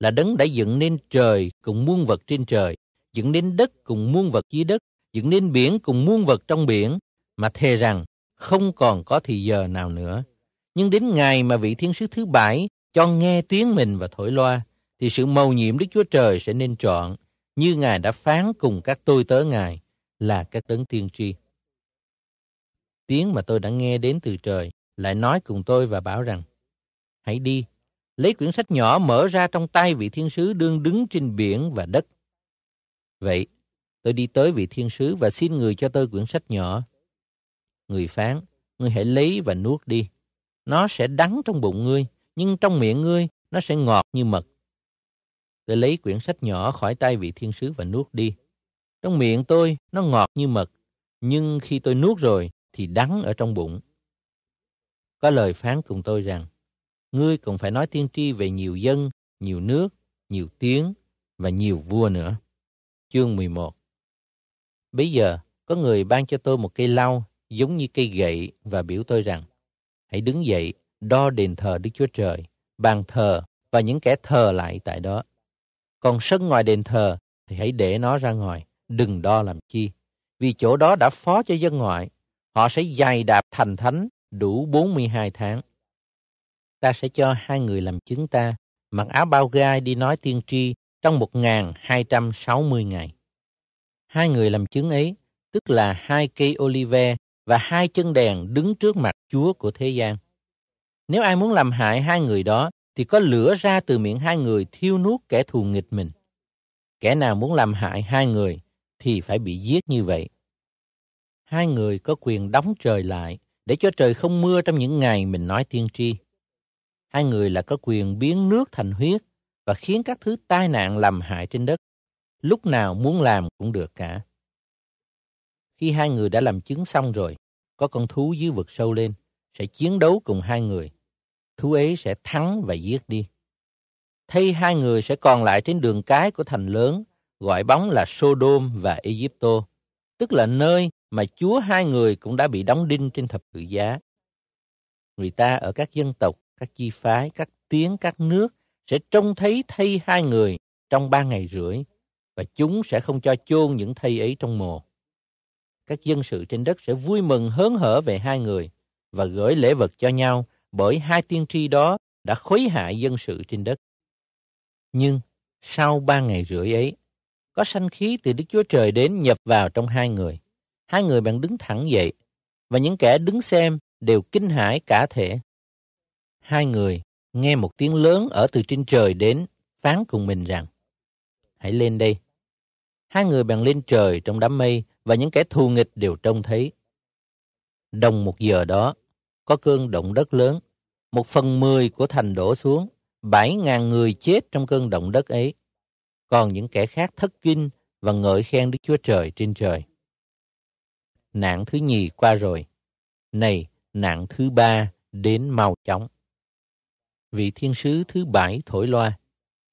là đấng đã dựng nên trời cùng muôn vật trên trời, dựng nên đất cùng muôn vật dưới đất, dựng nên biển cùng muôn vật trong biển, mà thề rằng không còn có thì giờ nào nữa. Nhưng đến ngày mà vị thiên sứ thứ bảy cho nghe tiếng mình và thổi loa, thì sự mầu nhiệm Đức Chúa Trời sẽ nên trọn, như Ngài đã phán cùng các tôi tớ Ngài là các đấng tiên tri. Tiếng mà tôi đã nghe đến từ trời lại nói cùng tôi và bảo rằng, hãy đi, lấy quyển sách nhỏ mở ra trong tay vị thiên sứ đương đứng trên biển và đất. Vậy, tôi đi tới vị thiên sứ và xin người cho tôi quyển sách nhỏ. Người phán, ngươi hãy lấy và nuốt đi. Nó sẽ đắng trong bụng ngươi, nhưng trong miệng ngươi nó sẽ ngọt như mật. Tôi lấy quyển sách nhỏ khỏi tay vị thiên sứ và nuốt đi. Trong miệng tôi nó ngọt như mật, nhưng khi tôi nuốt rồi thì đắng ở trong bụng. Có lời phán cùng tôi rằng, ngươi còn phải nói tiên tri về nhiều dân, nhiều nước, nhiều tiếng và nhiều vua nữa. Chương 11 Bây giờ, có người ban cho tôi một cây lau giống như cây gậy và biểu tôi rằng, hãy đứng dậy, đo đền thờ Đức Chúa Trời, bàn thờ và những kẻ thờ lại tại đó. Còn sân ngoài đền thờ thì hãy để nó ra ngoài, đừng đo làm chi. Vì chỗ đó đã phó cho dân ngoại, họ sẽ dày đạp thành thánh đủ 42 tháng. Ta sẽ cho hai người làm chứng ta, mặc áo bao gai đi nói tiên tri trong 1.260 ngày. Hai người làm chứng ấy, tức là hai cây olive và hai chân đèn đứng trước mặt Chúa của thế gian. Nếu ai muốn làm hại hai người đó, thì có lửa ra từ miệng hai người thiêu nuốt kẻ thù nghịch mình. Kẻ nào muốn làm hại hai người thì phải bị giết như vậy. Hai người có quyền đóng trời lại để cho trời không mưa trong những ngày mình nói tiên tri. Hai người là có quyền biến nước thành huyết và khiến các thứ tai nạn làm hại trên đất. Lúc nào muốn làm cũng được cả. Khi hai người đã làm chứng xong rồi, có con thú dưới vực sâu lên, sẽ chiến đấu cùng hai người. Thú ấy sẽ thắng và giết đi. Thay hai người sẽ còn lại trên đường cái của thành lớn, gọi bóng là Sodom và Egypto, tức là nơi mà Chúa hai người cũng đã bị đóng đinh trên thập tự giá. Người ta ở các dân tộc, các chi phái, các tiếng, các nước sẽ trông thấy thây hai người trong ba ngày rưỡi và chúng sẽ không cho chôn những thây ấy trong mồ. Các dân sự trên đất sẽ vui mừng hớn hở về hai người và gửi lễ vật cho nhau bởi hai tiên tri đó đã khuấy hại dân sự trên đất. Nhưng sau ba ngày rưỡi ấy, có sanh khí từ Đức Chúa Trời đến nhập vào trong hai người. Hai người bạn đứng thẳng dậy, và những kẻ đứng xem đều kinh hãi cả thể. Hai người nghe một tiếng lớn ở từ trên trời đến, phán cùng mình rằng, hãy lên đây. Hai người bạn lên trời trong đám mây và những kẻ thù nghịch đều trông thấy. Đồng một giờ đó, có cơn động đất lớn, một phần mười của thành đổ xuống, bảy ngàn người chết trong cơn động đất ấy. Còn những kẻ khác thất kinh và ngợi khen Đức Chúa Trời trên trời. Nạn thứ nhì qua rồi. Này, nạn thứ ba đến mau chóng. Vị thiên sứ thứ bảy thổi loa.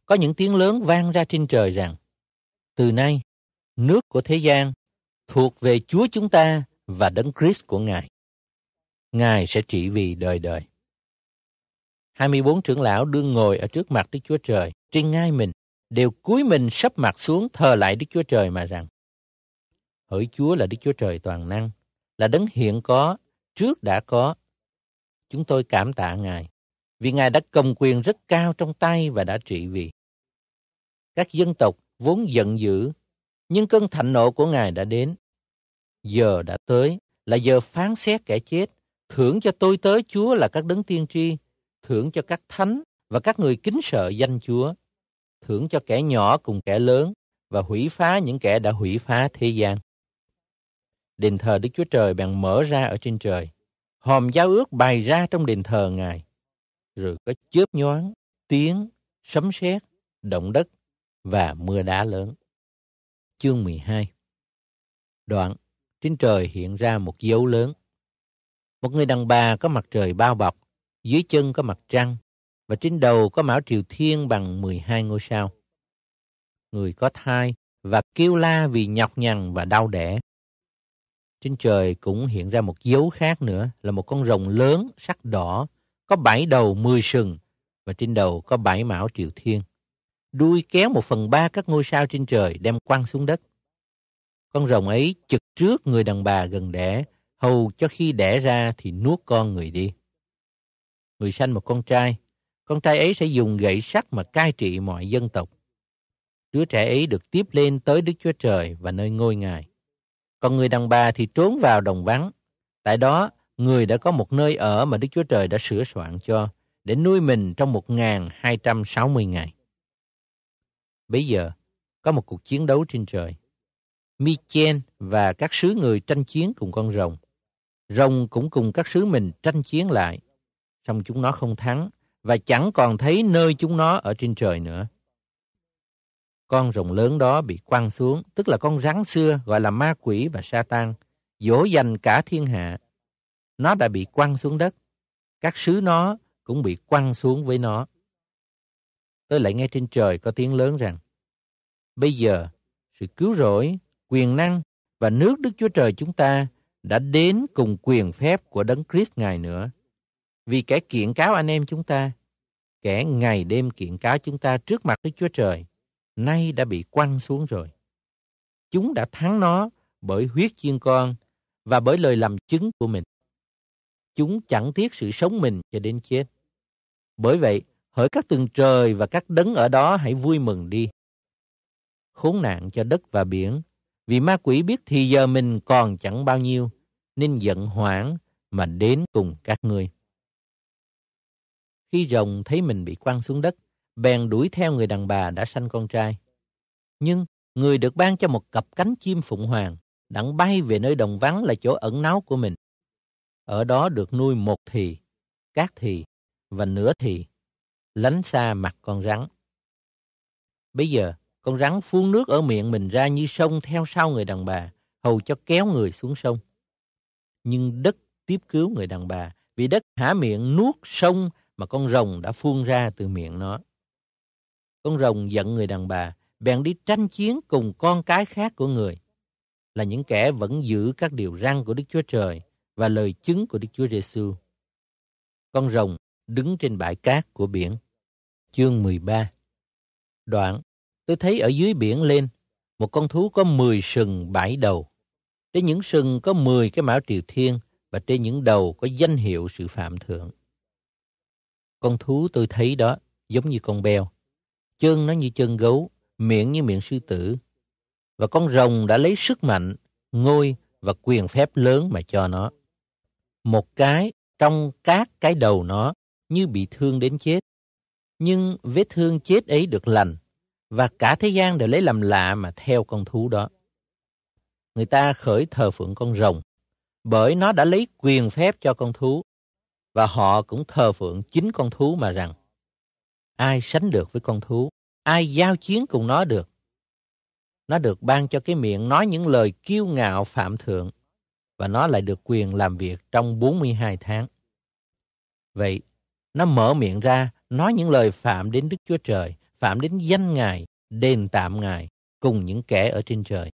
Có những tiếng lớn vang ra trên trời rằng, từ nay, nước của thế gian thuộc về Chúa chúng ta và Đấng Christ của Ngài. Ngài sẽ trị vì đời đời. 24 trưởng lão đương ngồi ở trước mặt Đức Chúa Trời, trên ngai mình, đều cúi mình sắp mặt xuống thờ lại Đức Chúa Trời mà rằng, Hỡi Chúa là Đức Chúa Trời toàn năng, là đấng hiện có, trước đã có. Chúng tôi cảm tạ Ngài, vì Ngài đã cầm quyền rất cao trong tay và đã trị vì. Các dân tộc vốn giận dữ, nhưng cơn thạnh nộ của Ngài đã đến. Giờ đã tới, là giờ phán xét kẻ chết, thưởng cho tôi tới Chúa là các đấng tiên tri, thưởng cho các thánh và các người kính sợ danh Chúa, thưởng cho kẻ nhỏ cùng kẻ lớn và hủy phá những kẻ đã hủy phá thế gian. Đền thờ Đức Chúa Trời bèn mở ra ở trên trời, hòm giao ước bày ra trong đền thờ Ngài, rồi có chớp nhoáng, tiếng, sấm sét, động đất và mưa đá lớn. Chương 12 Đoạn, trên trời hiện ra một dấu lớn. Một người đàn bà có mặt trời bao bọc, dưới chân có mặt trăng, và trên đầu có mão triều thiên bằng 12 ngôi sao. Người có thai và kêu la vì nhọc nhằn và đau đẻ. Trên trời cũng hiện ra một dấu khác nữa là một con rồng lớn sắc đỏ, có bảy đầu mười sừng và trên đầu có bảy mão triều thiên. Đuôi kéo một phần ba các ngôi sao trên trời đem quăng xuống đất. Con rồng ấy chực trước người đàn bà gần đẻ, hầu cho khi đẻ ra thì nuốt con người đi. Người sanh một con trai, con trai ấy sẽ dùng gậy sắt mà cai trị mọi dân tộc. Đứa trẻ ấy được tiếp lên tới Đức Chúa Trời và nơi ngôi Ngài. Còn người đàn bà thì trốn vào đồng vắng. Tại đó, người đã có một nơi ở mà Đức Chúa Trời đã sửa soạn cho để nuôi mình trong 1.260 ngày. Bây giờ, có một cuộc chiến đấu trên trời. Michen và các sứ người tranh chiến cùng con rồng. Rồng cũng cùng các sứ mình tranh chiến lại. Xong chúng nó không thắng và chẳng còn thấy nơi chúng nó ở trên trời nữa. Con rồng lớn đó bị quăng xuống, tức là con rắn xưa gọi là ma quỷ và sa tan, dỗ dành cả thiên hạ. Nó đã bị quăng xuống đất. Các sứ nó cũng bị quăng xuống với nó. Tôi lại nghe trên trời có tiếng lớn rằng, Bây giờ, sự cứu rỗi, quyền năng và nước Đức Chúa Trời chúng ta đã đến cùng quyền phép của Đấng Christ Ngài nữa. Vì kẻ kiện cáo anh em chúng ta, kẻ ngày đêm kiện cáo chúng ta trước mặt Đức Chúa Trời, nay đã bị quăng xuống rồi. Chúng đã thắng nó bởi huyết chiên con và bởi lời làm chứng của mình. Chúng chẳng tiếc sự sống mình cho đến chết. Bởi vậy, hỡi các tầng trời và các đấng ở đó hãy vui mừng đi. Khốn nạn cho đất và biển, vì ma quỷ biết thì giờ mình còn chẳng bao nhiêu, nên giận hoảng mà đến cùng các ngươi. Khi rồng thấy mình bị quăng xuống đất, bèn đuổi theo người đàn bà đã sanh con trai. Nhưng người được ban cho một cặp cánh chim phụng hoàng, đặng bay về nơi đồng vắng là chỗ ẩn náu của mình. Ở đó được nuôi một thì, các thì và nửa thì, lánh xa mặt con rắn. Bây giờ, con rắn phun nước ở miệng mình ra như sông theo sau người đàn bà, hầu cho kéo người xuống sông. Nhưng đất tiếp cứu người đàn bà, vì đất há miệng nuốt sông mà con rồng đã phun ra từ miệng nó. Con rồng giận người đàn bà, bèn đi tranh chiến cùng con cái khác của người, là những kẻ vẫn giữ các điều răn của Đức Chúa Trời và lời chứng của Đức Chúa Giêsu. Con rồng đứng trên bãi cát của biển. Chương 13 Đoạn, tôi thấy ở dưới biển lên, một con thú có 10 sừng bảy đầu. Trên những sừng có 10 cái mão triều thiên và trên những đầu có danh hiệu sự phạm thượng. Con thú tôi thấy đó giống như con beo, chân nó như chân gấu, miệng như miệng sư tử. Và con rồng đã lấy sức mạnh, ngôi và quyền phép lớn mà cho nó. Một cái trong các cái đầu nó như bị thương đến chết. Nhưng vết thương chết ấy được lành, và cả thế gian đều lấy làm lạ mà theo con thú đó. Người ta khởi thờ phượng con rồng, bởi nó đã lấy quyền phép cho con thú, và họ cũng thờ phượng chính con thú mà rằng, ai sánh được với con thú, ai giao chiến cùng nó được. Nó được ban cho cái miệng nói những lời kiêu ngạo phạm thượng, và nó lại được quyền làm việc trong 42 tháng. Vậy, nó mở miệng ra, nói những lời phạm đến Đức Chúa Trời, phạm đến danh Ngài, đền tạm Ngài, cùng những kẻ ở trên trời.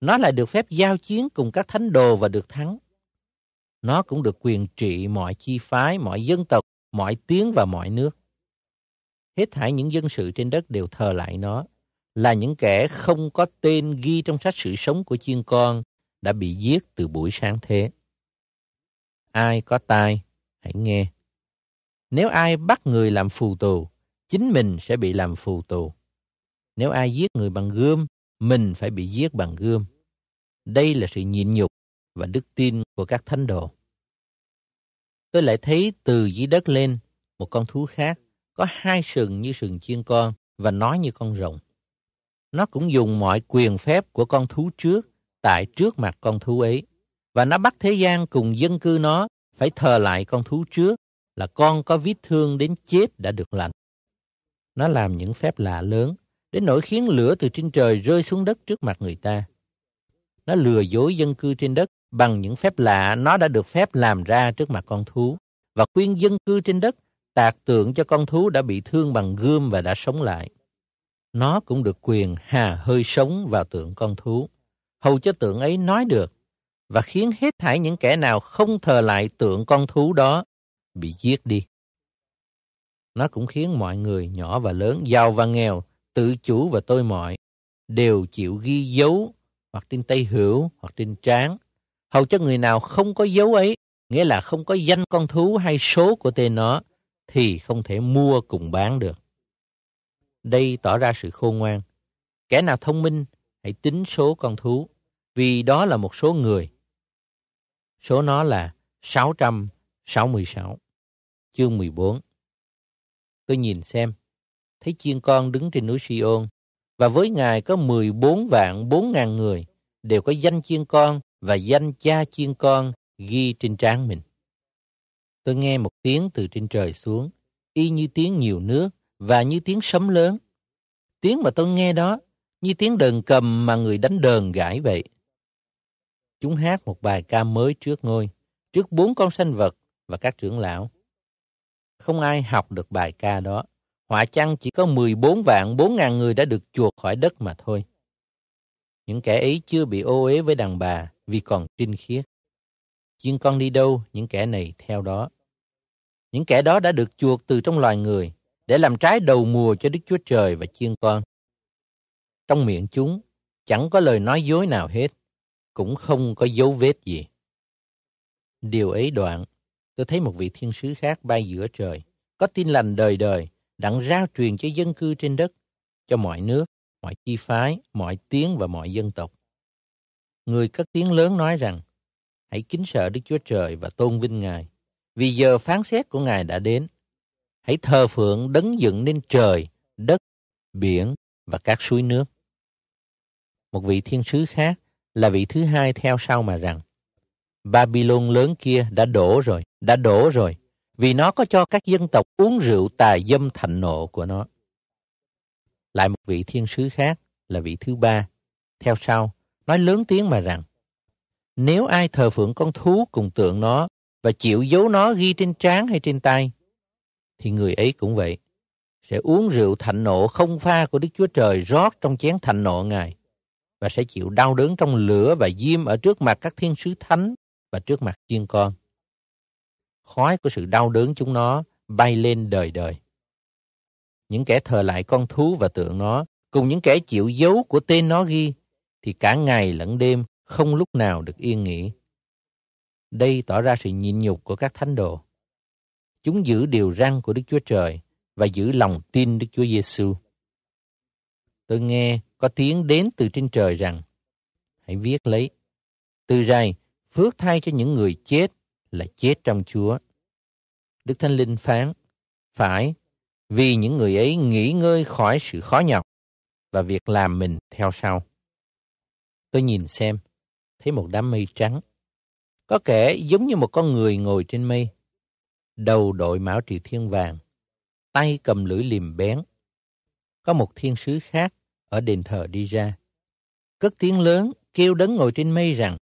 Nó lại được phép giao chiến cùng các thánh đồ và được thắng. Nó cũng được quyền trị mọi chi phái, mọi dân tộc, mọi tiếng và mọi nước. Hết thảy những dân sự trên đất đều thờ lại nó, là những kẻ không có tên ghi trong sách sự sống của chiên con đã bị giết từ buổi sáng thế. Ai có tai, hãy nghe. Nếu ai bắt người làm phù tù, chính mình sẽ bị làm phù tù. Nếu ai giết người bằng gươm, mình phải bị giết bằng gươm. Đây là sự nhịn nhục và đức tin của các thánh đồ. Tôi lại thấy từ dưới đất lên một con thú khác, có hai sừng như sừng chiên con và nói như con rồng. Nó cũng dùng mọi quyền phép của con thú trước tại trước mặt con thú ấy. Và nó bắt thế gian cùng dân cư nó phải thờ lại con thú trước là con có vết thương đến chết đã được lành. Nó làm những phép lạ lớn, đến nỗi khiến lửa từ trên trời rơi xuống đất trước mặt người ta. Nó lừa dối dân cư trên đất bằng những phép lạ nó đã được phép làm ra trước mặt con thú và khuyên dân cư trên đất tạc tượng cho con thú đã bị thương bằng gươm và đã sống lại. Nó cũng được quyền hà hơi sống vào tượng con thú, hầu cho tượng ấy nói được và khiến hết thảy những kẻ nào không thờ lại tượng con thú đó bị giết đi. Nó cũng khiến mọi người nhỏ và lớn, giàu và nghèo, tự chủ và tôi mọi đều chịu ghi dấu hoặc trên tay hữu hoặc trên trán, Hầu cho người nào không có dấu ấy, nghĩa là không có danh con thú hay số của tên nó, thì không thể mua cùng bán được. Đây tỏ ra sự khôn ngoan. Kẻ nào thông minh, hãy tính số con thú, vì đó là một số người. Số nó là 666. Chương 14 Tôi nhìn xem, thấy chiên con đứng trên núi Sion, và với Ngài có 14 vạn 4 ngàn người, đều có danh chiên con và danh cha chiên con ghi trên trán mình. Tôi nghe một tiếng từ trên trời xuống, y như tiếng nhiều nước và như tiếng sấm lớn. Tiếng mà tôi nghe đó như tiếng đờn cầm mà người đánh đờn gãi vậy. Chúng hát một bài ca mới trước ngôi, trước bốn con sanh vật và các trưởng lão. Không ai học được bài ca đó. Họa chăng chỉ có 14 vạn 4 ngàn người đã được chuộc khỏi đất mà thôi. Những kẻ ấy chưa bị ô uế với đàn bà vì còn trinh khiết. Nhưng con đi đâu, những kẻ này theo đó. Những kẻ đó đã được chuộc từ trong loài người để làm trái đầu mùa cho Đức Chúa Trời và chiên con. Trong miệng chúng chẳng có lời nói dối nào hết, cũng không có dấu vết gì. Điều ấy đoạn, tôi thấy một vị thiên sứ khác bay giữa trời, có tin lành đời đời, đặng rao truyền cho dân cư trên đất, cho mọi nước, mọi chi phái, mọi tiếng và mọi dân tộc. Người cất tiếng lớn nói rằng, hãy kính sợ Đức Chúa Trời và tôn vinh Ngài, vì giờ phán xét của Ngài đã đến. Hãy thờ phượng đấng dựng nên trời, đất, biển và các suối nước. Một vị thiên sứ khác là vị thứ hai theo sau mà rằng, Babylon lớn kia đã đổ rồi, đã đổ rồi, vì nó có cho các dân tộc uống rượu tà dâm thạnh nộ của nó. Lại một vị thiên sứ khác là vị thứ ba, theo sau, nói lớn tiếng mà rằng, nếu ai thờ phượng con thú cùng tượng nó và chịu dấu nó ghi trên trán hay trên tay, thì người ấy cũng vậy, sẽ uống rượu thạnh nộ không pha của Đức Chúa Trời rót trong chén thạnh nộ Ngài và sẽ chịu đau đớn trong lửa và diêm ở trước mặt các thiên sứ thánh và trước mặt chiên con. Khói của sự đau đớn chúng nó bay lên đời đời. Những kẻ thờ lại con thú và tượng nó, cùng những kẻ chịu dấu của tên nó ghi, thì cả ngày lẫn đêm không lúc nào được yên nghỉ. Đây tỏ ra sự nhịn nhục của các thánh đồ. Chúng giữ điều răn của Đức Chúa Trời và giữ lòng tin Đức Chúa Giêsu. Tôi nghe có tiếng đến từ trên trời rằng, hãy viết lấy. Từ rày, phước thay cho những người chết là chết trong Chúa. Đức Thánh Linh phán, phải, vì những người ấy nghỉ ngơi khỏi sự khó nhọc và việc làm mình theo sau. Tôi nhìn xem, thấy một đám mây trắng. Có kẻ giống như một con người ngồi trên mây, đầu đội mão trị thiên vàng, tay cầm lưỡi liềm bén. Có một thiên sứ khác ở đền thờ đi ra. Cất tiếng lớn kêu đấng ngồi trên mây rằng,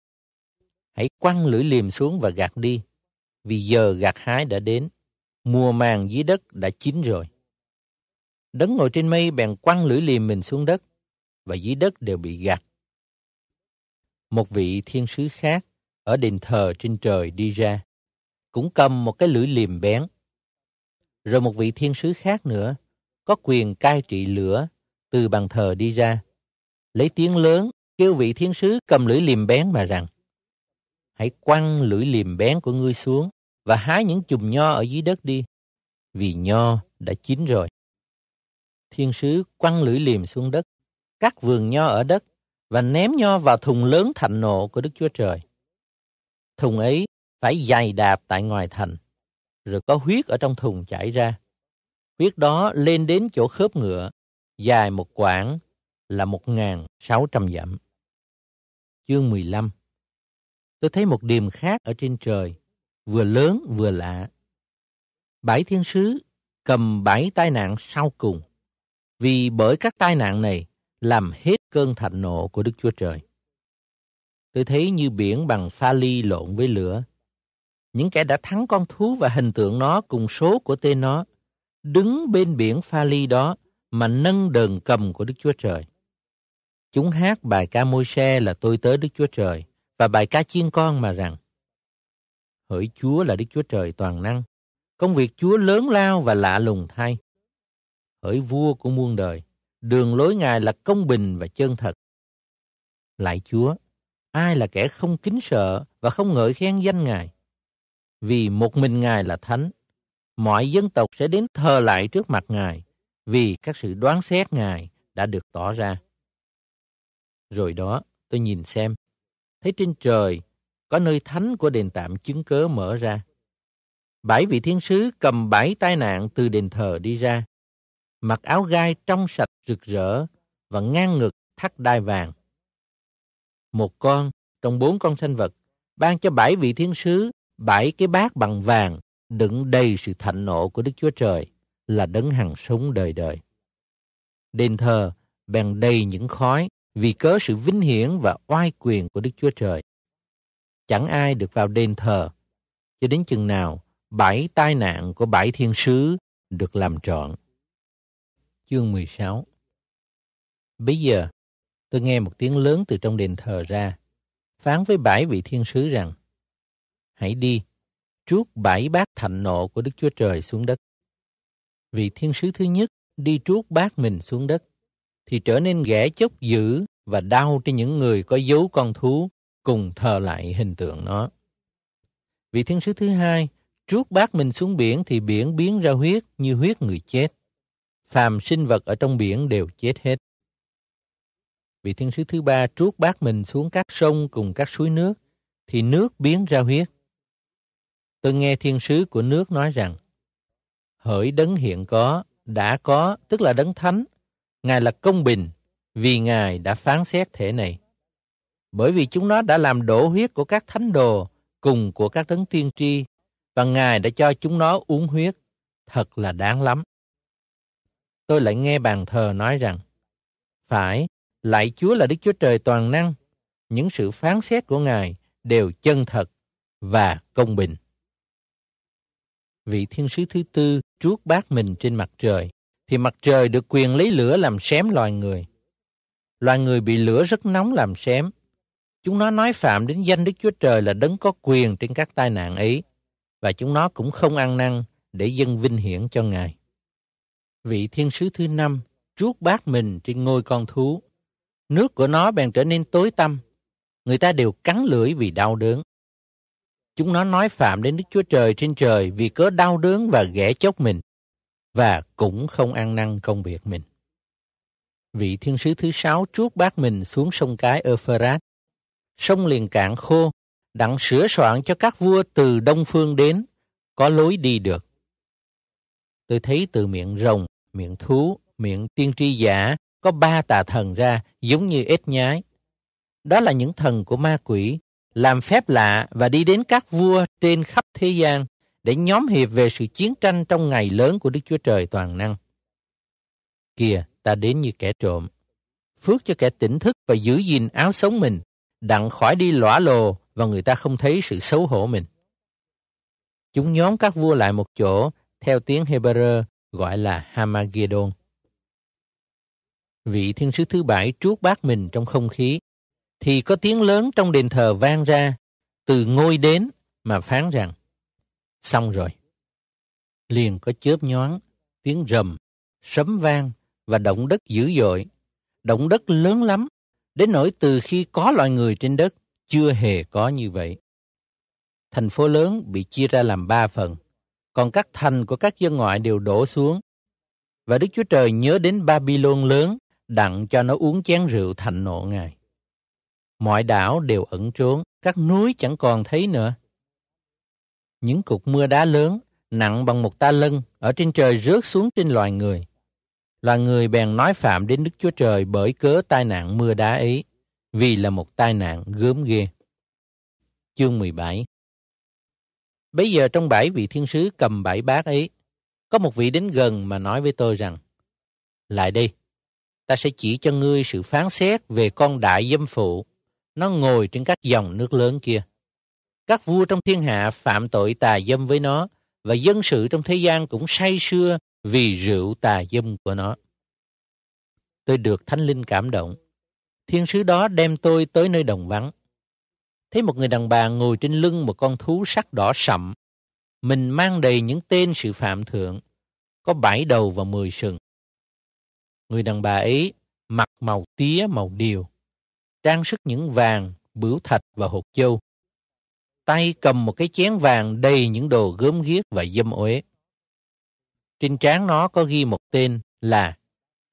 hãy quăng lưỡi liềm xuống và gạt đi, vì giờ gặt hái đã đến, mùa màng dưới đất đã chín rồi. Đấng ngồi trên mây bèn quăng lưỡi liềm mình xuống đất, và dưới đất đều bị gạt. Một vị thiên sứ khác ở đền thờ trên trời đi ra, cũng cầm một cái lưỡi liềm bén. Rồi một vị thiên sứ khác nữa, có quyền cai trị lửa từ bàn thờ đi ra, lấy tiếng lớn kêu vị thiên sứ cầm lưỡi liềm bén mà rằng, hãy quăng lưỡi liềm bén của ngươi xuống và hái những chùm nho ở dưới đất đi, vì nho đã chín rồi. Thiên sứ quăng lưỡi liềm xuống đất, cắt vườn nho ở đất và ném nho vào thùng lớn thạnh nộ của Đức Chúa Trời. Thùng ấy phải dày đạp tại ngoài thành, rồi có huyết ở trong thùng chảy ra. Huyết đó lên đến chỗ khớp ngựa, dài một quãng là 1.600 dặm. Chương 15 Tôi thấy một điềm khác ở trên trời, vừa lớn vừa lạ. Bảy thiên sứ cầm bảy tai nạn sau cùng, vì bởi các tai nạn này làm hết cơn thạnh nộ của Đức Chúa Trời. Tôi thấy như biển bằng pha ly lộn với lửa. Những kẻ đã thắng con thú và hình tượng nó cùng số của tên nó, đứng bên biển pha ly đó mà nâng đờn cầm của Đức Chúa Trời. Chúng hát bài ca môi xe là tôi tới Đức Chúa Trời và bài ca chiên con mà rằng Hỡi Chúa là Đức Chúa Trời toàn năng, công việc Chúa lớn lao và lạ lùng thay. Hỡi vua của muôn đời, đường lối Ngài là công bình và chân thật. Lại Chúa, ai là kẻ không kính sợ và không ngợi khen danh Ngài. Vì một mình Ngài là thánh, mọi dân tộc sẽ đến thờ lại trước mặt Ngài vì các sự đoán xét Ngài đã được tỏ ra. Rồi đó, tôi nhìn xem, thấy trên trời có nơi thánh của đền tạm chứng cớ mở ra. Bảy vị thiên sứ cầm bảy tai nạn từ đền thờ đi ra, mặc áo gai trong sạch rực rỡ và ngang ngực thắt đai vàng. Một con trong bốn con sinh vật ban cho bảy vị thiên sứ bảy cái bát bằng vàng đựng đầy sự thạnh nộ của Đức Chúa Trời là đấng hằng sống đời đời. Đền thờ bèn đầy những khói vì cớ sự vinh hiển và oai quyền của Đức Chúa Trời. Chẳng ai được vào đền thờ cho đến chừng nào bảy tai nạn của bảy thiên sứ được làm trọn. Chương 16 Bây giờ, tôi nghe một tiếng lớn từ trong đền thờ ra, phán với bảy vị thiên sứ rằng, Hãy đi, trút bảy bát thạnh nộ của Đức Chúa Trời xuống đất. Vị thiên sứ thứ nhất đi trút bát mình xuống đất, thì trở nên ghẻ chốc dữ và đau trên những người có dấu con thú cùng thờ lại hình tượng nó. Vị thiên sứ thứ hai trút bát mình xuống biển thì biển biến ra huyết như huyết người chết. Phàm sinh vật ở trong biển đều chết hết. Vị thiên sứ thứ ba truốt bát mình xuống các sông cùng các suối nước thì nước biến ra huyết. Tôi nghe thiên sứ của nước nói rằng hỡi đấng hiện có, đã có, tức là đấng thánh. Ngài là công bình, vì Ngài đã phán xét thể này. Bởi vì chúng nó đã làm đổ huyết của các thánh đồ cùng của các đấng tiên tri và Ngài đã cho chúng nó uống huyết. Thật là đáng lắm. Tôi lại nghe bàn thờ nói rằng Phải, lại Chúa là Đức Chúa Trời toàn năng. Những sự phán xét của Ngài đều chân thật và công bình. Vị thiên sứ thứ tư truốt bát mình trên mặt trời, thì mặt trời được quyền lấy lửa làm xém loài người. Loài người bị lửa rất nóng làm xém. Chúng nó nói phạm đến danh Đức Chúa Trời là đấng có quyền trên các tai nạn ấy, và chúng nó cũng không ăn năn để dân vinh hiển cho Ngài. Vị thiên sứ thứ năm truốt bát mình trên ngôi con thú. Nước của nó bèn trở nên tối tăm. Người ta đều cắn lưỡi vì đau đớn. Chúng nó nói phạm đến Đức Chúa Trời trên trời vì cớ đau đớn và ghẻ chốc mình, và cũng không ăn năn công việc mình. Vị thiên sứ thứ sáu truốt bác mình xuống sông cái Euphrates. Sông liền cạn khô, đặng sửa soạn cho các vua từ đông phương đến, có lối đi được. Tôi thấy từ miệng rồng, miệng thú, miệng tiên tri giả có ba tà thần ra giống như ếch nhái. Đó là những thần của ma quỷ làm phép lạ và đi đến các vua trên khắp thế gian để nhóm hiệp về sự chiến tranh trong ngày lớn của Đức Chúa Trời toàn năng. Kìa, ta đến như kẻ trộm. Phước cho kẻ tỉnh thức và giữ gìn áo sống mình, đặng khỏi đi lõa lồ và người ta không thấy sự xấu hổ mình. Chúng nhóm các vua lại một chỗ, theo tiếng Hebrew gọi là Hamagedon. Vị thiên sứ thứ bảy truốt bát mình trong không khí, thì có tiếng lớn trong đền thờ vang ra, từ ngôi đến mà phán rằng, xong rồi. Liền có chớp nhoáng, tiếng rầm, sấm vang và động đất dữ dội. Động đất lớn lắm, đến nỗi từ khi có loài người trên đất, chưa hề có như vậy. Thành phố lớn bị chia ra làm ba phần, còn các thành của các dân ngoại đều đổ xuống. Và Đức Chúa Trời nhớ đến Babylon lớn, đặng cho nó uống chén rượu thành nộ Ngài. Mọi đảo đều ẩn trốn, các núi chẳng còn thấy nữa. Những cục mưa đá lớn, nặng bằng một ta lân, ở trên trời rớt xuống trên loài người. Loài người bèn nói phạm đến Đức Chúa Trời bởi cớ tai nạn mưa đá ấy, vì là một tai nạn gớm ghê. Chương 17 Bây giờ trong bảy vị thiên sứ cầm bảy bát ấy, có một vị đến gần mà nói với tôi rằng, Lại đây, ta sẽ chỉ cho ngươi sự phán xét về con đại dâm phụ nó ngồi trên các dòng nước lớn kia. Các vua trong thiên hạ phạm tội tà dâm với nó, và dân sự trong thế gian cũng say sưa vì rượu tà dâm của nó. Tôi được Thánh Linh cảm động. Thiên sứ đó đem tôi tới nơi đồng vắng. Thấy một người đàn bà ngồi trên lưng một con thú sắc đỏ sậm. Mình mang đầy những tên sự phạm thượng, có bảy đầu và mười sừng. Người đàn bà ấy mặc màu tía màu điều, trang sức những vàng, bửu thạch và hột châu. Tay cầm một cái chén vàng đầy những đồ gớm ghiếc và dâm uế. Trên trán nó có ghi một tên là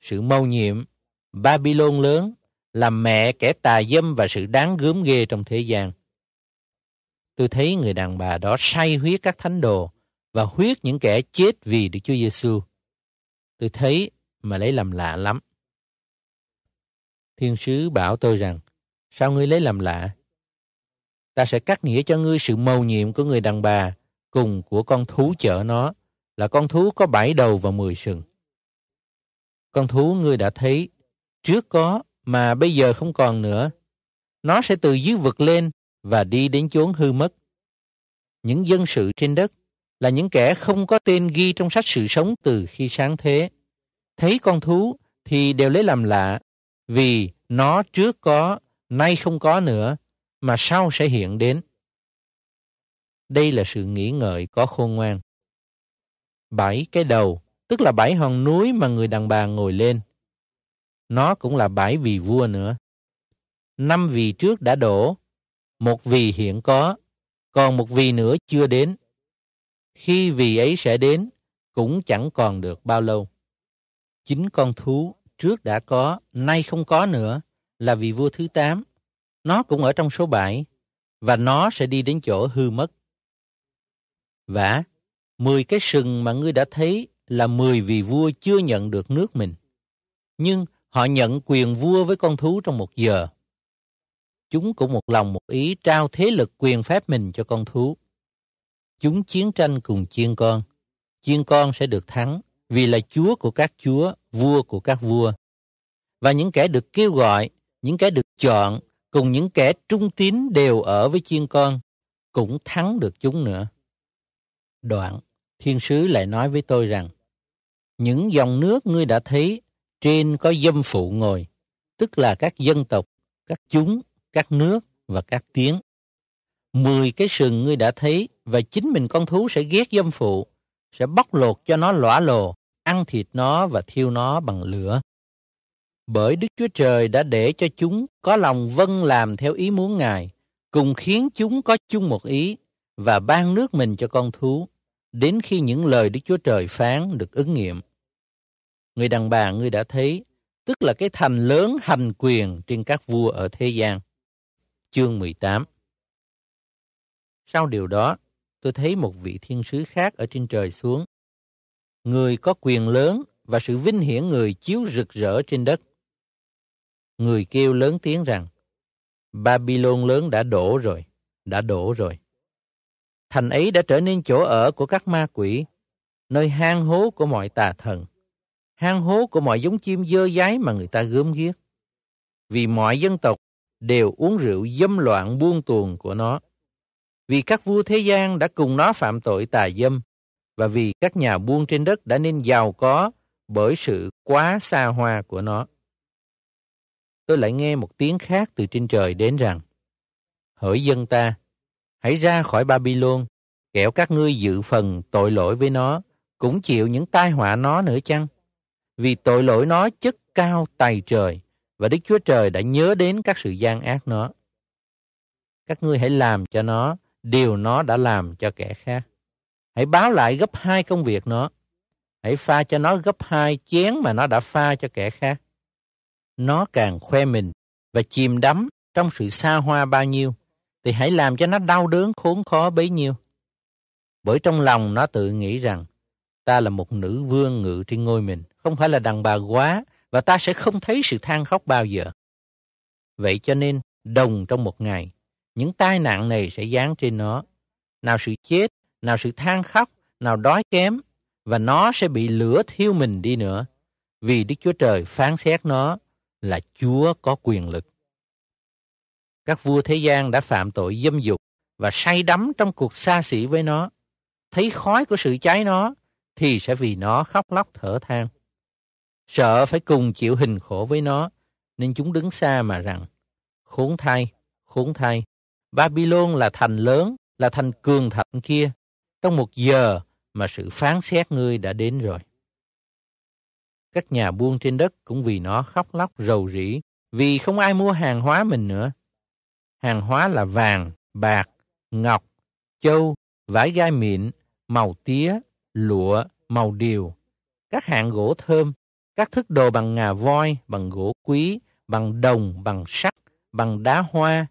sự mâu nhiệm, Babylon lớn, làm mẹ kẻ tà dâm và sự đáng gớm ghê trong thế gian. Tôi thấy người đàn bà đó say huyết các thánh đồ và huyết những kẻ chết vì Đức Chúa Giêsu. Tôi thấy mà lấy làm lạ lắm. Thiên sứ bảo tôi rằng, sao ngươi lấy làm lạ? Ta sẽ cắt nghĩa cho ngươi sự mầu nhiệm của người đàn bà cùng của con thú chở nó, là con thú có bảy đầu và mười sừng. Con thú ngươi đã thấy, trước có mà bây giờ không còn nữa. Nó sẽ từ dưới vực lên và đi đến chốn hư mất. Những dân sự trên đất là những kẻ không có tên ghi trong sách sự sống từ khi sáng thế. Thấy con thú thì đều lấy làm lạ, vì nó trước có, nay không có nữa, mà sau sẽ hiện đến. Đây là sự nghĩ ngợi có khôn ngoan. Bảy cái đầu, tức là bảy hòn núi mà người đàn bà ngồi lên. Nó cũng là bảy vị vua nữa. Năm vị trước đã đổ, một vị hiện có, còn một vị nữa chưa đến. Khi vị ấy sẽ đến, cũng chẳng còn được bao lâu. Chính con thú trước đã có, nay không có nữa, là vị vua thứ tám. Nó cũng ở trong số bảy, và nó sẽ đi đến chỗ hư mất. vả mười cái sừng mà ngươi đã thấy là mười vị vua chưa nhận được nước mình. Nhưng họ nhận quyền vua với con thú trong một giờ. Chúng cũng một lòng một ý trao thế lực quyền phép mình cho con thú. Chúng chiến tranh cùng chiên con. Chiên con sẽ được thắng vì là chúa của các chúa, vua của các vua. Và những kẻ được kêu gọi, những kẻ được chọn, cùng những kẻ trung tín đều ở với chiên con, cũng thắng được chúng nữa. Đoạn, thiên sứ lại nói với tôi rằng, những dòng nước ngươi đã thấy, trên có dâm phụ ngồi, tức là các dân tộc, các chúng, các nước và các tiếng. Mười cái sừng ngươi đã thấy và chính mình con thú sẽ ghét dâm phụ, sẽ bóc lột cho nó lõa lồ, ăn thịt nó và thiêu nó bằng lửa. Bởi Đức Chúa Trời đã để cho chúng có lòng vâng làm theo ý muốn Ngài, cùng khiến chúng có chung một ý và ban nước mình cho con thú, đến khi những lời Đức Chúa Trời phán được ứng nghiệm. Người đàn bà ngươi đã thấy, tức là cái thành lớn hành quyền trên các vua ở thế gian. Chương 18 Sau điều đó, tôi thấy một vị thiên sứ khác ở trên trời xuống. Người có quyền lớn và sự vinh hiển người chiếu rực rỡ trên đất. Người kêu lớn tiếng rằng, Babylon lớn đã đổ rồi, đã đổ rồi. Thành ấy đã trở nên chỗ ở của các ma quỷ, nơi hang hố của mọi tà thần, hang hố của mọi giống chim dơ dái mà người ta gớm ghiếc. Vì mọi dân tộc đều uống rượu dâm loạn buông tuồng của nó. Vì các vua thế gian đã cùng nó phạm tội tà dâm, và vì các nhà buôn trên đất đã nên giàu có bởi sự quá xa hoa của nó. Tôi lại nghe một tiếng khác từ trên trời đến rằng, Hỡi dân ta, hãy ra khỏi Babylon, kẻo các ngươi dự phần tội lỗi với nó, cũng chịu những tai họa nó nữa chăng? Vì tội lỗi nó chất cao tài trời, và Đức Chúa Trời đã nhớ đến các sự gian ác nó. Các ngươi hãy làm cho nó điều nó đã làm cho kẻ khác. Hãy báo lại gấp hai công việc nó. Hãy pha cho nó gấp hai chén mà nó đã pha cho kẻ khác. Nó càng khoe mình và chìm đắm trong sự xa hoa bao nhiêu, thì hãy làm cho nó đau đớn khốn khó bấy nhiêu. Bởi trong lòng nó tự nghĩ rằng, ta là một nữ vương ngự trên ngôi mình, không phải là đàn bà quá, và ta sẽ không thấy sự than khóc bao giờ. Vậy cho nên, đồng trong một ngày, những tai nạn này sẽ dán trên nó. Nào sự chết, nào sự than khóc, nào đói kém, và nó sẽ bị lửa thiêu mình đi nữa, vì Đức Chúa Trời phán xét nó là Chúa có quyền lực. Các vua thế gian đã phạm tội dâm dục và say đắm trong cuộc xa xỉ với nó. Thấy khói của sự cháy nó, thì sẽ vì nó khóc lóc thở than. Sợ phải cùng chịu hình khổ với nó, nên chúng đứng xa mà rằng, khốn thay, khốn thay, Babylon là thành lớn, là thành cường thịnh kia. Trong một giờ mà sự phán xét ngươi đã đến rồi. Các nhà buôn trên đất cũng vì nó khóc lóc rầu rĩ, vì không ai mua hàng hóa mình nữa. hàng hóa là vàng, bạc, ngọc, châu, vải gai mịn, màu tía, lụa, màu điều, các hạng gỗ thơm, các thức đồ bằng ngà voi, bằng gỗ quý, bằng đồng, bằng sắt, bằng đá hoa,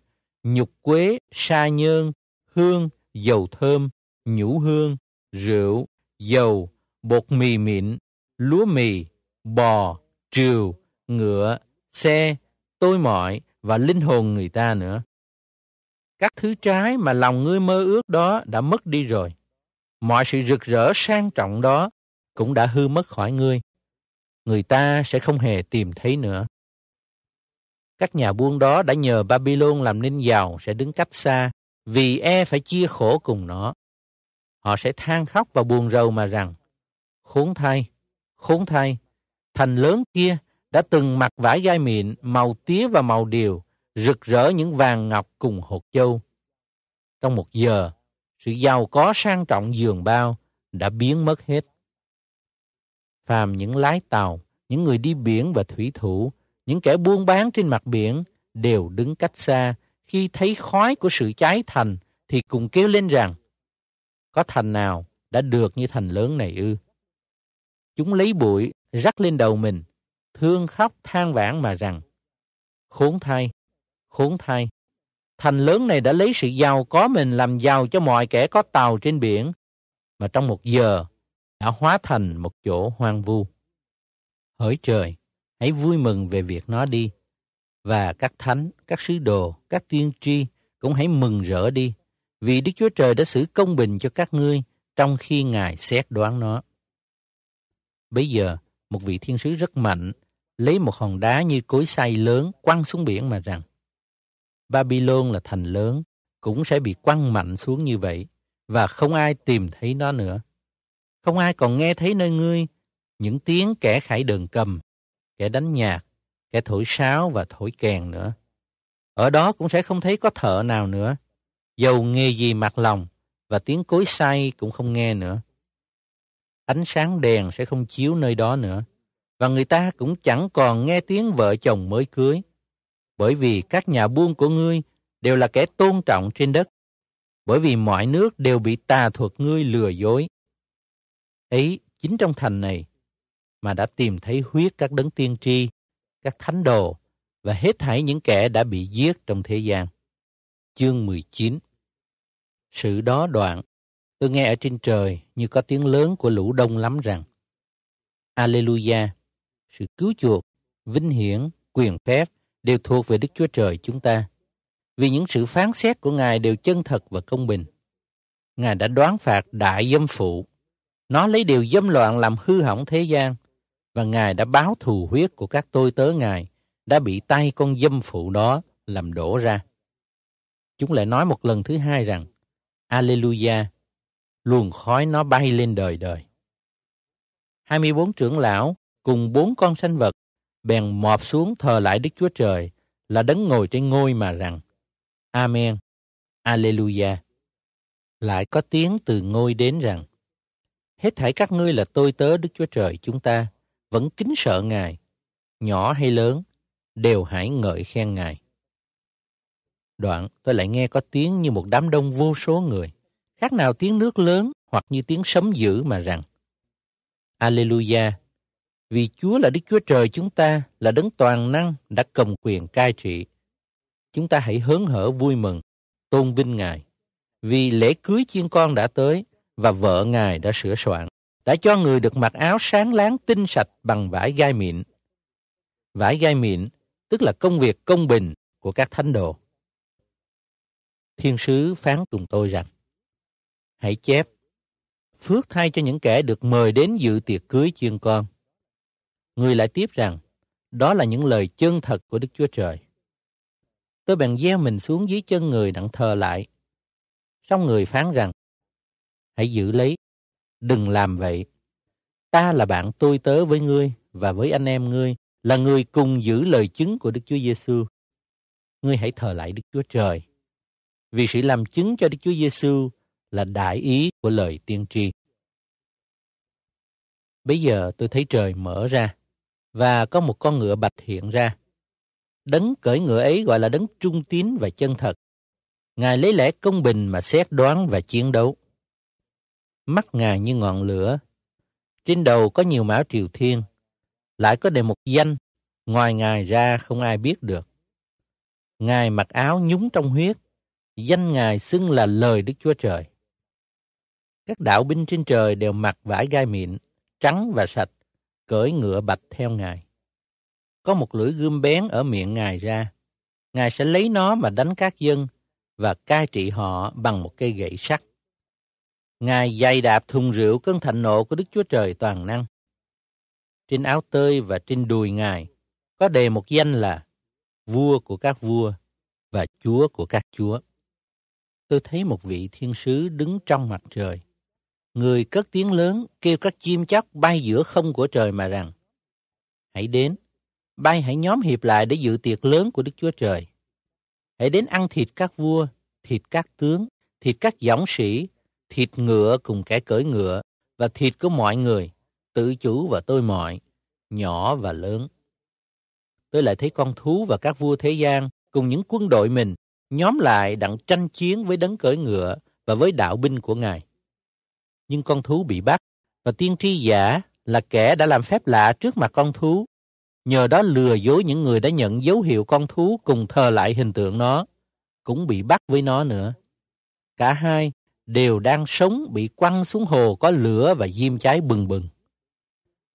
nhục quế, sa nhơn, hương, dầu thơm, nhũ hương, rượu, dầu, bột mì mịn, lúa mì, bò, triều, ngựa, xe, tôi mọi và linh hồn người ta nữa. Các thứ trái mà lòng ngươi mơ ước đó đã mất đi rồi. Mọi sự rực rỡ sang trọng đó cũng đã hư mất khỏi ngươi. Người ta sẽ không hề tìm thấy nữa. Các nhà buôn đó đã nhờ Babylon làm nên giàu sẽ đứng cách xa vì e phải chia khổ cùng nó. Họ sẽ than khóc và buồn rầu mà rằng Khốn thay, khốn thay, thành lớn kia đã từng mặc vải gai mịn, màu tía và màu điều, rực rỡ những vàng ngọc cùng hột châu. Trong một giờ, sự giàu có sang trọng giường bao đã biến mất hết. Phàm những lái tàu, những người đi biển và thủy thủ, những kẻ buôn bán trên mặt biển đều đứng cách xa khi thấy khói của sự cháy thành thì cùng kêu lên rằng có thành nào đã được như thành lớn này ư? Chúng lấy bụi rắc lên đầu mình, thương khóc than vãn mà rằng khốn thay, khốn thay. Thành lớn này đã lấy sự giàu có mình làm giàu cho mọi kẻ có tàu trên biển, mà trong một giờ đã hóa thành một chỗ hoang vu. Hỡi trời, hãy vui mừng về việc nó đi. Và các thánh, các sứ đồ, các tiên tri cũng hãy mừng rỡ đi, vì Đức Chúa Trời đã xử công bình cho các ngươi trong khi Ngài xét đoán nó. Bây giờ, một vị thiên sứ rất mạnh lấy một hòn đá như cối xay lớn quăng xuống biển mà rằng Babylon là thành lớn cũng sẽ bị quăng mạnh xuống như vậy và không ai tìm thấy nó nữa. Không ai còn nghe thấy nơi ngươi những tiếng kẻ khải đờn cầm, kẻ đánh nhạc, kẻ thổi sáo và thổi kèn nữa. Ở đó cũng sẽ không thấy có thợ nào nữa. Dầu nghề gì mặc lòng và tiếng cối say cũng không nghe nữa. Ánh sáng đèn sẽ không chiếu nơi đó nữa. Và người ta cũng chẳng còn nghe tiếng vợ chồng mới cưới. Bởi vì các nhà buôn của ngươi đều là kẻ tôn trọng trên đất. Bởi vì mọi nước đều bị tà thuật ngươi lừa dối. Ấy, chính trong thành này mà đã tìm thấy huyết các đấng tiên tri, các thánh đồ và hết thảy những kẻ đã bị giết trong thế gian. Chương 19 Sự đó đoạn, tôi nghe ở trên trời như có tiếng lớn của lũ đông lắm rằng Alleluia, sự cứu chuộc, vinh hiển, quyền phép đều thuộc về Đức Chúa Trời chúng ta. Vì những sự phán xét của Ngài đều chân thật và công bình. Ngài đã đoán phạt đại dâm phụ. Nó lấy điều dâm loạn làm hư hỏng thế gian. Và Ngài đã báo thù huyết của các tôi tớ Ngài đã bị tay con dâm phụ đó làm đổ ra. Chúng lại nói một lần thứ hai rằng Alleluia, luồng khói nó bay lên đời đời. 24 trưởng lão cùng bốn con sanh vật bèn mọp xuống thờ lại Đức Chúa Trời là đấng ngồi trên ngôi mà rằng Amen, Alleluia. Lại có tiếng từ ngôi đến rằng Hết thảy các ngươi là tôi tớ Đức Chúa Trời chúng ta, vẫn kính sợ Ngài, nhỏ hay lớn, đều hãy ngợi khen Ngài. Đoạn tôi lại nghe có tiếng như một đám đông vô số người, khác nào tiếng nước lớn hoặc như tiếng sấm dữ mà rằng Alleluia, vì Chúa là Đức Chúa Trời chúng ta, là đấng toàn năng đã cầm quyền cai trị. Chúng ta hãy hớn hở vui mừng, tôn vinh Ngài. Vì lễ cưới chiên con đã tới và vợ Ngài đã sửa soạn, đã cho người được mặc áo sáng láng tinh sạch bằng vải gai mịn. Vải gai mịn tức là công việc công bình của các thánh đồ. Thiên sứ phán cùng tôi rằng, hãy chép, phước thay cho những kẻ được mời đến dự tiệc cưới chiên con Người lại tiếp rằng, đó là những lời chân thật của Đức Chúa Trời. Tôi bèn gieo mình xuống dưới chân người đặng thờ lại. Xong người phán rằng, hãy giữ lấy, đừng làm vậy. Ta là bạn tôi tớ với ngươi và với anh em ngươi, là người cùng giữ lời chứng của Đức Chúa Giêsu. Ngươi hãy thờ lại Đức Chúa Trời. Vì sự làm chứng cho Đức Chúa Giêsu là đại ý của lời tiên tri. Bây giờ tôi thấy trời mở ra và có một con ngựa bạch hiện ra. Đấng cởi ngựa ấy gọi là đấng trung tín và chân thật. Ngài lấy lẽ công bình mà xét đoán và chiến đấu. Mắt Ngài như ngọn lửa. Trên đầu có nhiều mão triều thiên. Lại có đề một danh, ngoài Ngài ra không ai biết được. Ngài mặc áo nhúng trong huyết. Danh Ngài xưng là lời Đức Chúa Trời. Các đạo binh trên trời đều mặc vải gai mịn, trắng và sạch, cưỡi ngựa bạch theo Ngài. Có một lưỡi gươm bén ở miệng Ngài ra. Ngài sẽ lấy nó mà đánh các dân và cai trị họ bằng một cây gậy sắt. Ngài dày đạp thùng rượu cơn thạnh nộ của Đức Chúa Trời toàn năng. Trên áo tơi và trên đùi Ngài có đề một danh là vua của các vua và chúa của các chúa. Tôi thấy một vị thiên sứ đứng trong mặt trời. Người cất tiếng lớn kêu các chim chóc bay giữa không của trời mà rằng Hãy đến, bay hãy nhóm hiệp lại để dự tiệc lớn của Đức Chúa Trời. Hãy đến ăn thịt các vua, thịt các tướng, thịt các dõng sĩ, thịt ngựa cùng kẻ cưỡi ngựa và thịt của mọi người, tự chủ và tôi mọi, nhỏ và lớn. Tôi lại thấy con thú và các vua thế gian cùng những quân đội mình nhóm lại đặng tranh chiến với đấng cưỡi ngựa và với đạo binh của Ngài. Nhưng con thú bị bắt và tiên tri giả là kẻ đã làm phép lạ trước mặt con thú nhờ đó lừa dối những người đã nhận dấu hiệu con thú cùng thờ lại hình tượng nó, cũng bị bắt với nó nữa. Cả hai đều đang sống bị quăng xuống hồ có lửa và diêm cháy bừng bừng.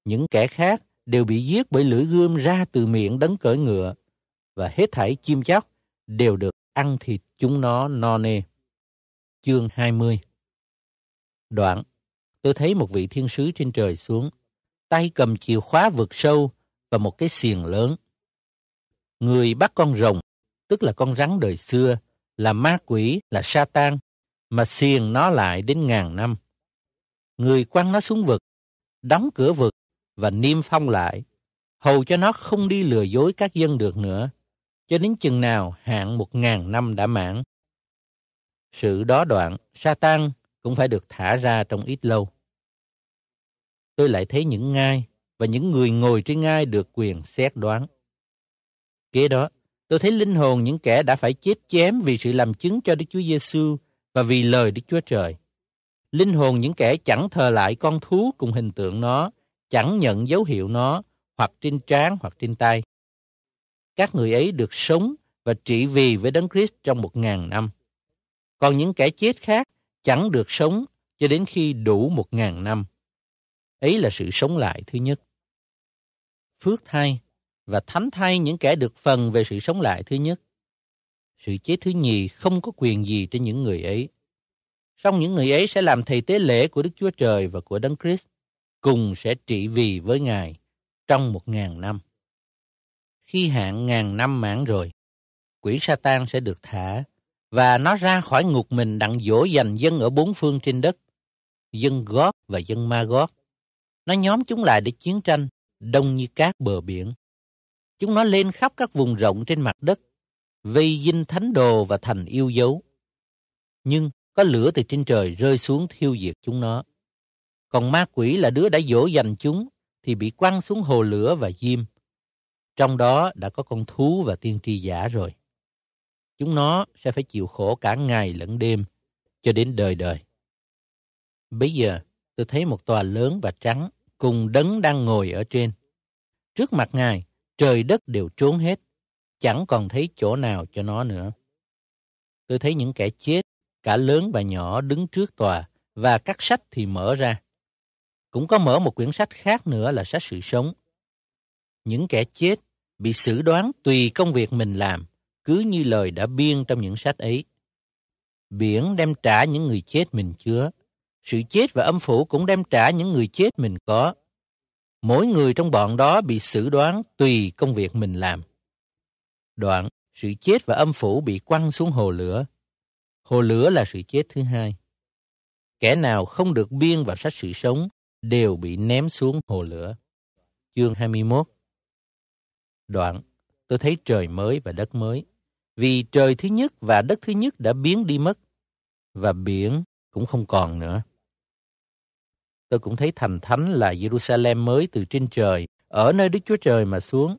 Những kẻ khác đều bị giết bởi lưỡi gươm ra từ miệng đấng cởi ngựa, và hết thảy chim chóc đều được ăn thịt chúng nó no nê. Chương 20 Đoạn, tôi thấy một vị thiên sứ trên trời xuống, tay cầm chìa khóa vực sâu và một cái xiềng lớn. Người bắt con rồng, tức là con rắn đời xưa, là ma quỷ, là sa tan, mà xiềng nó lại đến ngàn năm. Người quăng nó xuống vực, đóng cửa vực và niêm phong lại, hầu cho nó không đi lừa dối các dân được nữa, cho đến chừng nào hạn một ngàn năm đã mãn. Sự đó đoạn, sa tan cũng phải được thả ra trong ít lâu. Tôi lại thấy những ngai và những người ngồi trên ngai được quyền xét đoán. Kế đó, tôi thấy linh hồn những kẻ đã phải chết chém vì sự làm chứng cho Đức Chúa Giêsu và vì lời Đức Chúa Trời. Linh hồn những kẻ chẳng thờ lại con thú cùng hình tượng nó, chẳng nhận dấu hiệu nó, hoặc trên trán hoặc trên tay. Các người ấy được sống và trị vì với Đấng Christ trong một ngàn năm. Còn những kẻ chết khác chẳng được sống cho đến khi đủ một ngàn năm. Ấy là sự sống lại thứ nhất phước thay và thánh thay những kẻ được phần về sự sống lại thứ nhất. Sự chế thứ nhì không có quyền gì trên những người ấy. Song những người ấy sẽ làm thầy tế lễ của Đức Chúa Trời và của Đấng Christ, cùng sẽ trị vì với Ngài trong một ngàn năm. Khi hạn ngàn năm mãn rồi, quỷ Satan sẽ được thả và nó ra khỏi ngục mình đặng dỗ dành dân ở bốn phương trên đất, dân Gót và dân Ma Gót. Nó nhóm chúng lại để chiến tranh đông như cát bờ biển. Chúng nó lên khắp các vùng rộng trên mặt đất, vây dinh thánh đồ và thành yêu dấu. Nhưng có lửa từ trên trời rơi xuống thiêu diệt chúng nó. Còn ma quỷ là đứa đã dỗ dành chúng thì bị quăng xuống hồ lửa và diêm. Trong đó đã có con thú và tiên tri giả rồi. Chúng nó sẽ phải chịu khổ cả ngày lẫn đêm cho đến đời đời. Bây giờ tôi thấy một tòa lớn và trắng cùng đấng đang ngồi ở trên. Trước mặt Ngài, trời đất đều trốn hết, chẳng còn thấy chỗ nào cho nó nữa. Tôi thấy những kẻ chết, cả lớn và nhỏ đứng trước tòa, và các sách thì mở ra. Cũng có mở một quyển sách khác nữa là sách sự sống. Những kẻ chết bị xử đoán tùy công việc mình làm, cứ như lời đã biên trong những sách ấy. Biển đem trả những người chết mình chứa, sự chết và âm phủ cũng đem trả những người chết mình có. Mỗi người trong bọn đó bị xử đoán tùy công việc mình làm. Đoạn, sự chết và âm phủ bị quăng xuống hồ lửa. Hồ lửa là sự chết thứ hai. Kẻ nào không được biên vào sách sự sống đều bị ném xuống hồ lửa. Chương 21 Đoạn, tôi thấy trời mới và đất mới. Vì trời thứ nhất và đất thứ nhất đã biến đi mất, và biển cũng không còn nữa tôi cũng thấy thành thánh là Jerusalem mới từ trên trời, ở nơi Đức Chúa Trời mà xuống.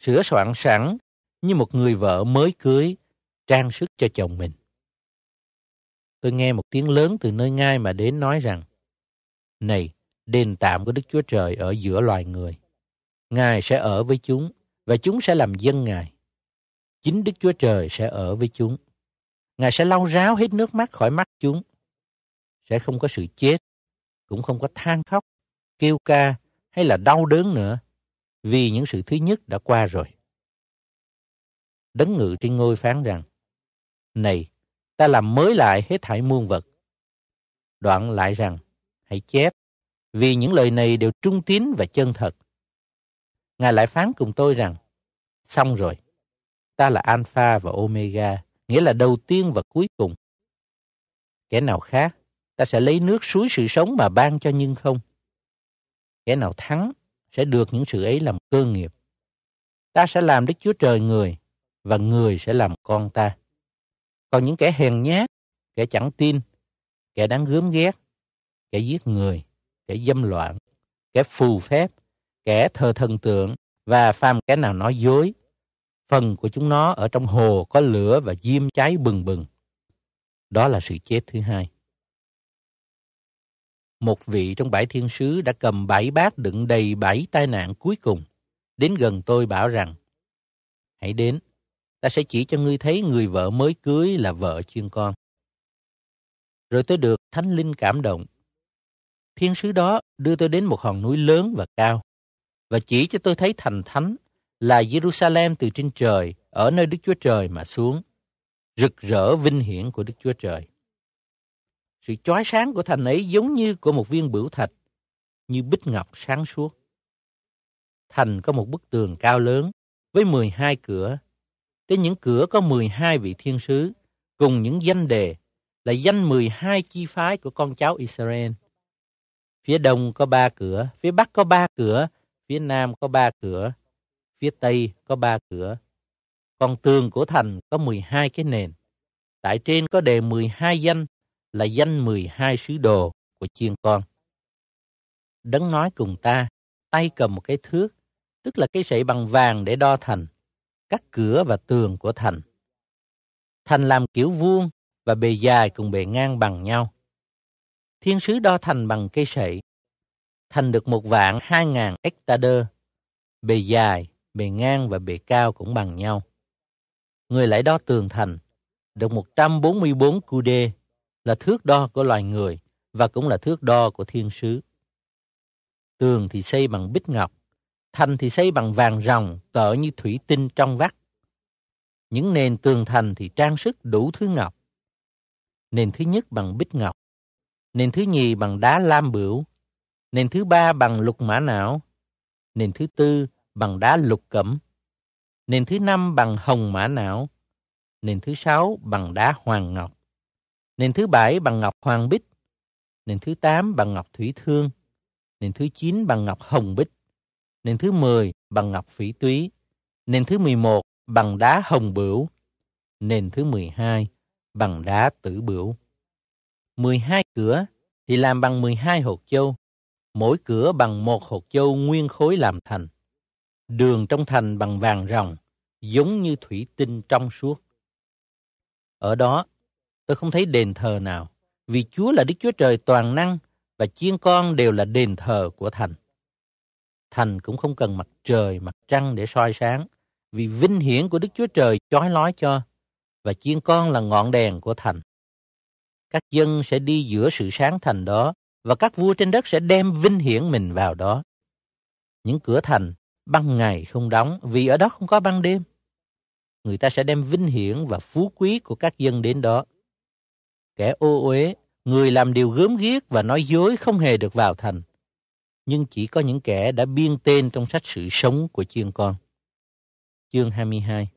Sửa soạn sẵn như một người vợ mới cưới trang sức cho chồng mình. Tôi nghe một tiếng lớn từ nơi ngai mà đến nói rằng, Này, đền tạm của Đức Chúa Trời ở giữa loài người. Ngài sẽ ở với chúng, và chúng sẽ làm dân Ngài. Chính Đức Chúa Trời sẽ ở với chúng. Ngài sẽ lau ráo hết nước mắt khỏi mắt chúng. Sẽ không có sự chết, cũng không có than khóc, kêu ca hay là đau đớn nữa, vì những sự thứ nhất đã qua rồi. Đấng ngự trên ngôi phán rằng, Này, ta làm mới lại hết thảy muôn vật. Đoạn lại rằng, hãy chép, vì những lời này đều trung tín và chân thật. Ngài lại phán cùng tôi rằng, xong rồi, ta là Alpha và Omega, nghĩa là đầu tiên và cuối cùng. Kẻ nào khác, ta sẽ lấy nước suối sự sống mà ban cho nhưng không. Kẻ nào thắng, sẽ được những sự ấy làm cơ nghiệp. Ta sẽ làm Đức Chúa Trời người, và người sẽ làm con ta. Còn những kẻ hèn nhát, kẻ chẳng tin, kẻ đáng gớm ghét, kẻ giết người, kẻ dâm loạn, kẻ phù phép, kẻ thờ thần tượng và phàm kẻ nào nói dối. Phần của chúng nó ở trong hồ có lửa và diêm cháy bừng bừng. Đó là sự chết thứ hai. Một vị trong bãi thiên sứ đã cầm bảy bát đựng đầy bảy tai nạn cuối cùng. Đến gần tôi bảo rằng, hãy đến, ta sẽ chỉ cho ngươi thấy người vợ mới cưới là vợ chuyên con. Rồi tôi được Thánh Linh cảm động. Thiên sứ đó đưa tôi đến một hòn núi lớn và cao, và chỉ cho tôi thấy thành thánh là Jerusalem từ trên trời, ở nơi Đức Chúa Trời mà xuống, rực rỡ vinh hiển của Đức Chúa Trời. Sự chói sáng của thành ấy giống như của một viên bửu thạch, như bích ngọc sáng suốt. Thành có một bức tường cao lớn với 12 cửa trên những cửa có 12 vị thiên sứ, cùng những danh đề là danh 12 chi phái của con cháu Israel. Phía đông có ba cửa, phía bắc có ba cửa, phía nam có ba cửa, phía tây có ba cửa. Còn tường của thành có 12 cái nền. Tại trên có đề 12 danh là danh 12 sứ đồ của chiên con. Đấng nói cùng ta, tay cầm một cái thước, tức là cái sậy bằng vàng để đo thành các cửa và tường của thành. Thành làm kiểu vuông và bề dài cùng bề ngang bằng nhau. Thiên sứ đo thành bằng cây sậy. Thành được một vạn hai ngàn hectare. Bề dài, bề ngang và bề cao cũng bằng nhau. Người lại đo tường thành, được 144 cu đê, là thước đo của loài người và cũng là thước đo của thiên sứ. Tường thì xây bằng bích ngọc, Thành thì xây bằng vàng ròng, cỡ như thủy tinh trong vắt. Những nền tường thành thì trang sức đủ thứ ngọc. Nền thứ nhất bằng bích ngọc, nền thứ nhì bằng đá lam bửu, nền thứ ba bằng lục mã não, nền thứ tư bằng đá lục cẩm, nền thứ năm bằng hồng mã não, nền thứ sáu bằng đá hoàng ngọc, nền thứ bảy bằng ngọc hoàng bích, nền thứ tám bằng ngọc thủy thương, nền thứ chín bằng ngọc hồng bích, nền thứ 10 bằng ngọc phỉ túy, nền thứ 11 bằng đá hồng bửu, nền thứ 12 bằng đá tử bửu. 12 cửa thì làm bằng 12 hột châu, mỗi cửa bằng một hột châu nguyên khối làm thành. Đường trong thành bằng vàng ròng, giống như thủy tinh trong suốt. Ở đó, tôi không thấy đền thờ nào, vì Chúa là Đức Chúa Trời toàn năng và chiên con đều là đền thờ của thành. Thành cũng không cần mặt trời, mặt trăng để soi sáng, vì vinh hiển của Đức Chúa Trời chói lói cho, và chiên con là ngọn đèn của thành. Các dân sẽ đi giữa sự sáng thành đó, và các vua trên đất sẽ đem vinh hiển mình vào đó. Những cửa thành ban ngày không đóng vì ở đó không có ban đêm. Người ta sẽ đem vinh hiển và phú quý của các dân đến đó. Kẻ ô uế, người làm điều gớm ghiếc và nói dối không hề được vào thành nhưng chỉ có những kẻ đã biên tên trong sách sự sống của chiên con. Chương 22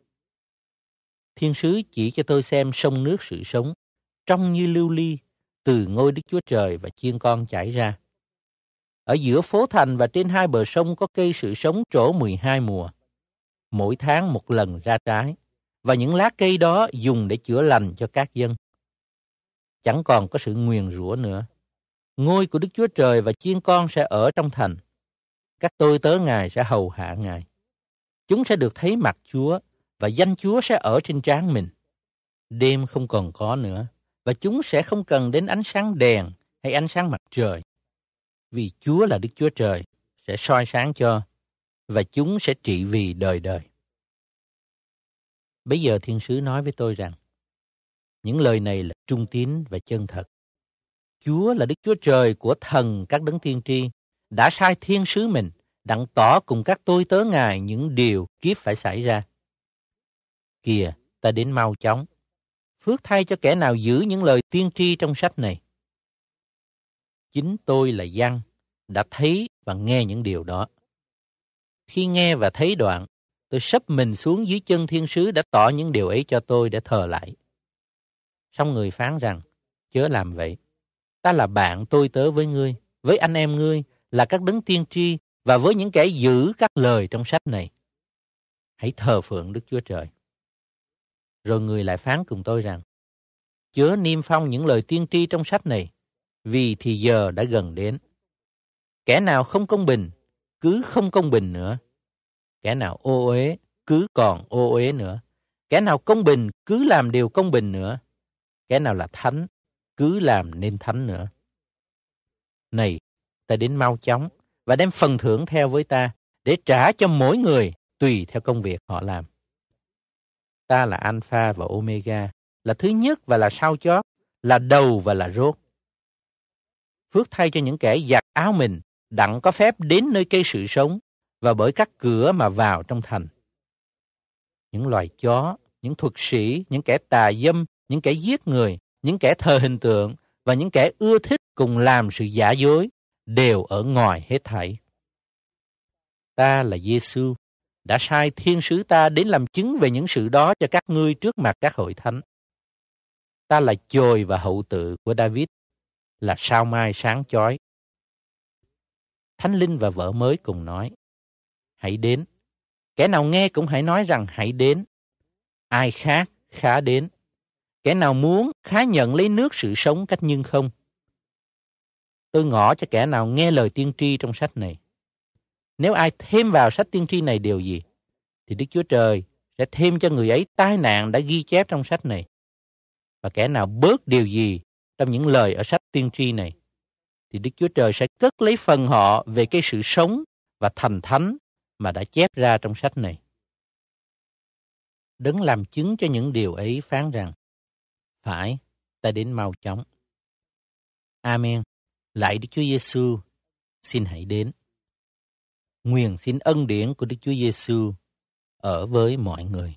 Thiên sứ chỉ cho tôi xem sông nước sự sống, trong như lưu ly, từ ngôi Đức Chúa Trời và chiên con chảy ra. Ở giữa phố thành và trên hai bờ sông có cây sự sống trổ 12 mùa. Mỗi tháng một lần ra trái, và những lá cây đó dùng để chữa lành cho các dân. Chẳng còn có sự nguyền rủa nữa Ngôi của Đức Chúa Trời và chiên con sẽ ở trong thành. Các tôi tớ Ngài sẽ hầu hạ Ngài. Chúng sẽ được thấy mặt Chúa và danh Chúa sẽ ở trên trán mình. Đêm không còn có nữa, và chúng sẽ không cần đến ánh sáng đèn hay ánh sáng mặt trời. Vì Chúa là Đức Chúa Trời, sẽ soi sáng cho, và chúng sẽ trị vì đời đời. Bây giờ thiên sứ nói với tôi rằng, những lời này là trung tín và chân thật. Chúa là Đức Chúa Trời của thần các đấng tiên tri, đã sai thiên sứ mình đặng tỏ cùng các tôi tớ Ngài những điều kiếp phải xảy ra. Kìa, ta đến mau chóng. Phước thay cho kẻ nào giữ những lời tiên tri trong sách này. Chính tôi là Giăng, đã thấy và nghe những điều đó. Khi nghe và thấy đoạn, tôi sắp mình xuống dưới chân thiên sứ đã tỏ những điều ấy cho tôi để thờ lại. Xong người phán rằng, chớ làm vậy. Ta là bạn tôi tớ với ngươi, với anh em ngươi, là các đấng tiên tri và với những kẻ giữ các lời trong sách này. Hãy thờ phượng Đức Chúa Trời. Rồi người lại phán cùng tôi rằng, chớ niêm phong những lời tiên tri trong sách này, vì thì giờ đã gần đến. Kẻ nào không công bình, cứ không công bình nữa. Kẻ nào ô uế, cứ còn ô uế nữa. Kẻ nào công bình, cứ làm điều công bình nữa. Kẻ nào là thánh, cứ làm nên thánh nữa. Này, ta đến mau chóng và đem phần thưởng theo với ta để trả cho mỗi người tùy theo công việc họ làm. Ta là Alpha và Omega, là thứ nhất và là sau chót, là đầu và là rốt. Phước thay cho những kẻ giặt áo mình, đặng có phép đến nơi cây sự sống và bởi các cửa mà vào trong thành. Những loài chó, những thuật sĩ, những kẻ tà dâm, những kẻ giết người, những kẻ thờ hình tượng và những kẻ ưa thích cùng làm sự giả dối đều ở ngoài hết thảy. Ta là Giêsu đã sai thiên sứ ta đến làm chứng về những sự đó cho các ngươi trước mặt các hội thánh. Ta là chồi và hậu tự của David, là sao mai sáng chói. Thánh Linh và vợ mới cùng nói, hãy đến. Kẻ nào nghe cũng hãy nói rằng hãy đến. Ai khác khá đến. Kẻ nào muốn khá nhận lấy nước sự sống cách nhưng không. Tôi ngỏ cho kẻ nào nghe lời tiên tri trong sách này. Nếu ai thêm vào sách tiên tri này điều gì, thì Đức Chúa Trời sẽ thêm cho người ấy tai nạn đã ghi chép trong sách này. Và kẻ nào bớt điều gì trong những lời ở sách tiên tri này, thì Đức Chúa Trời sẽ cất lấy phần họ về cái sự sống và thành thánh mà đã chép ra trong sách này. Đấng làm chứng cho những điều ấy phán rằng, phải, ta đến mau chóng. Amen. Lại Đức Chúa Giêsu, xin hãy đến. Nguyện xin ân điển của Đức Chúa Giêsu ở với mọi người.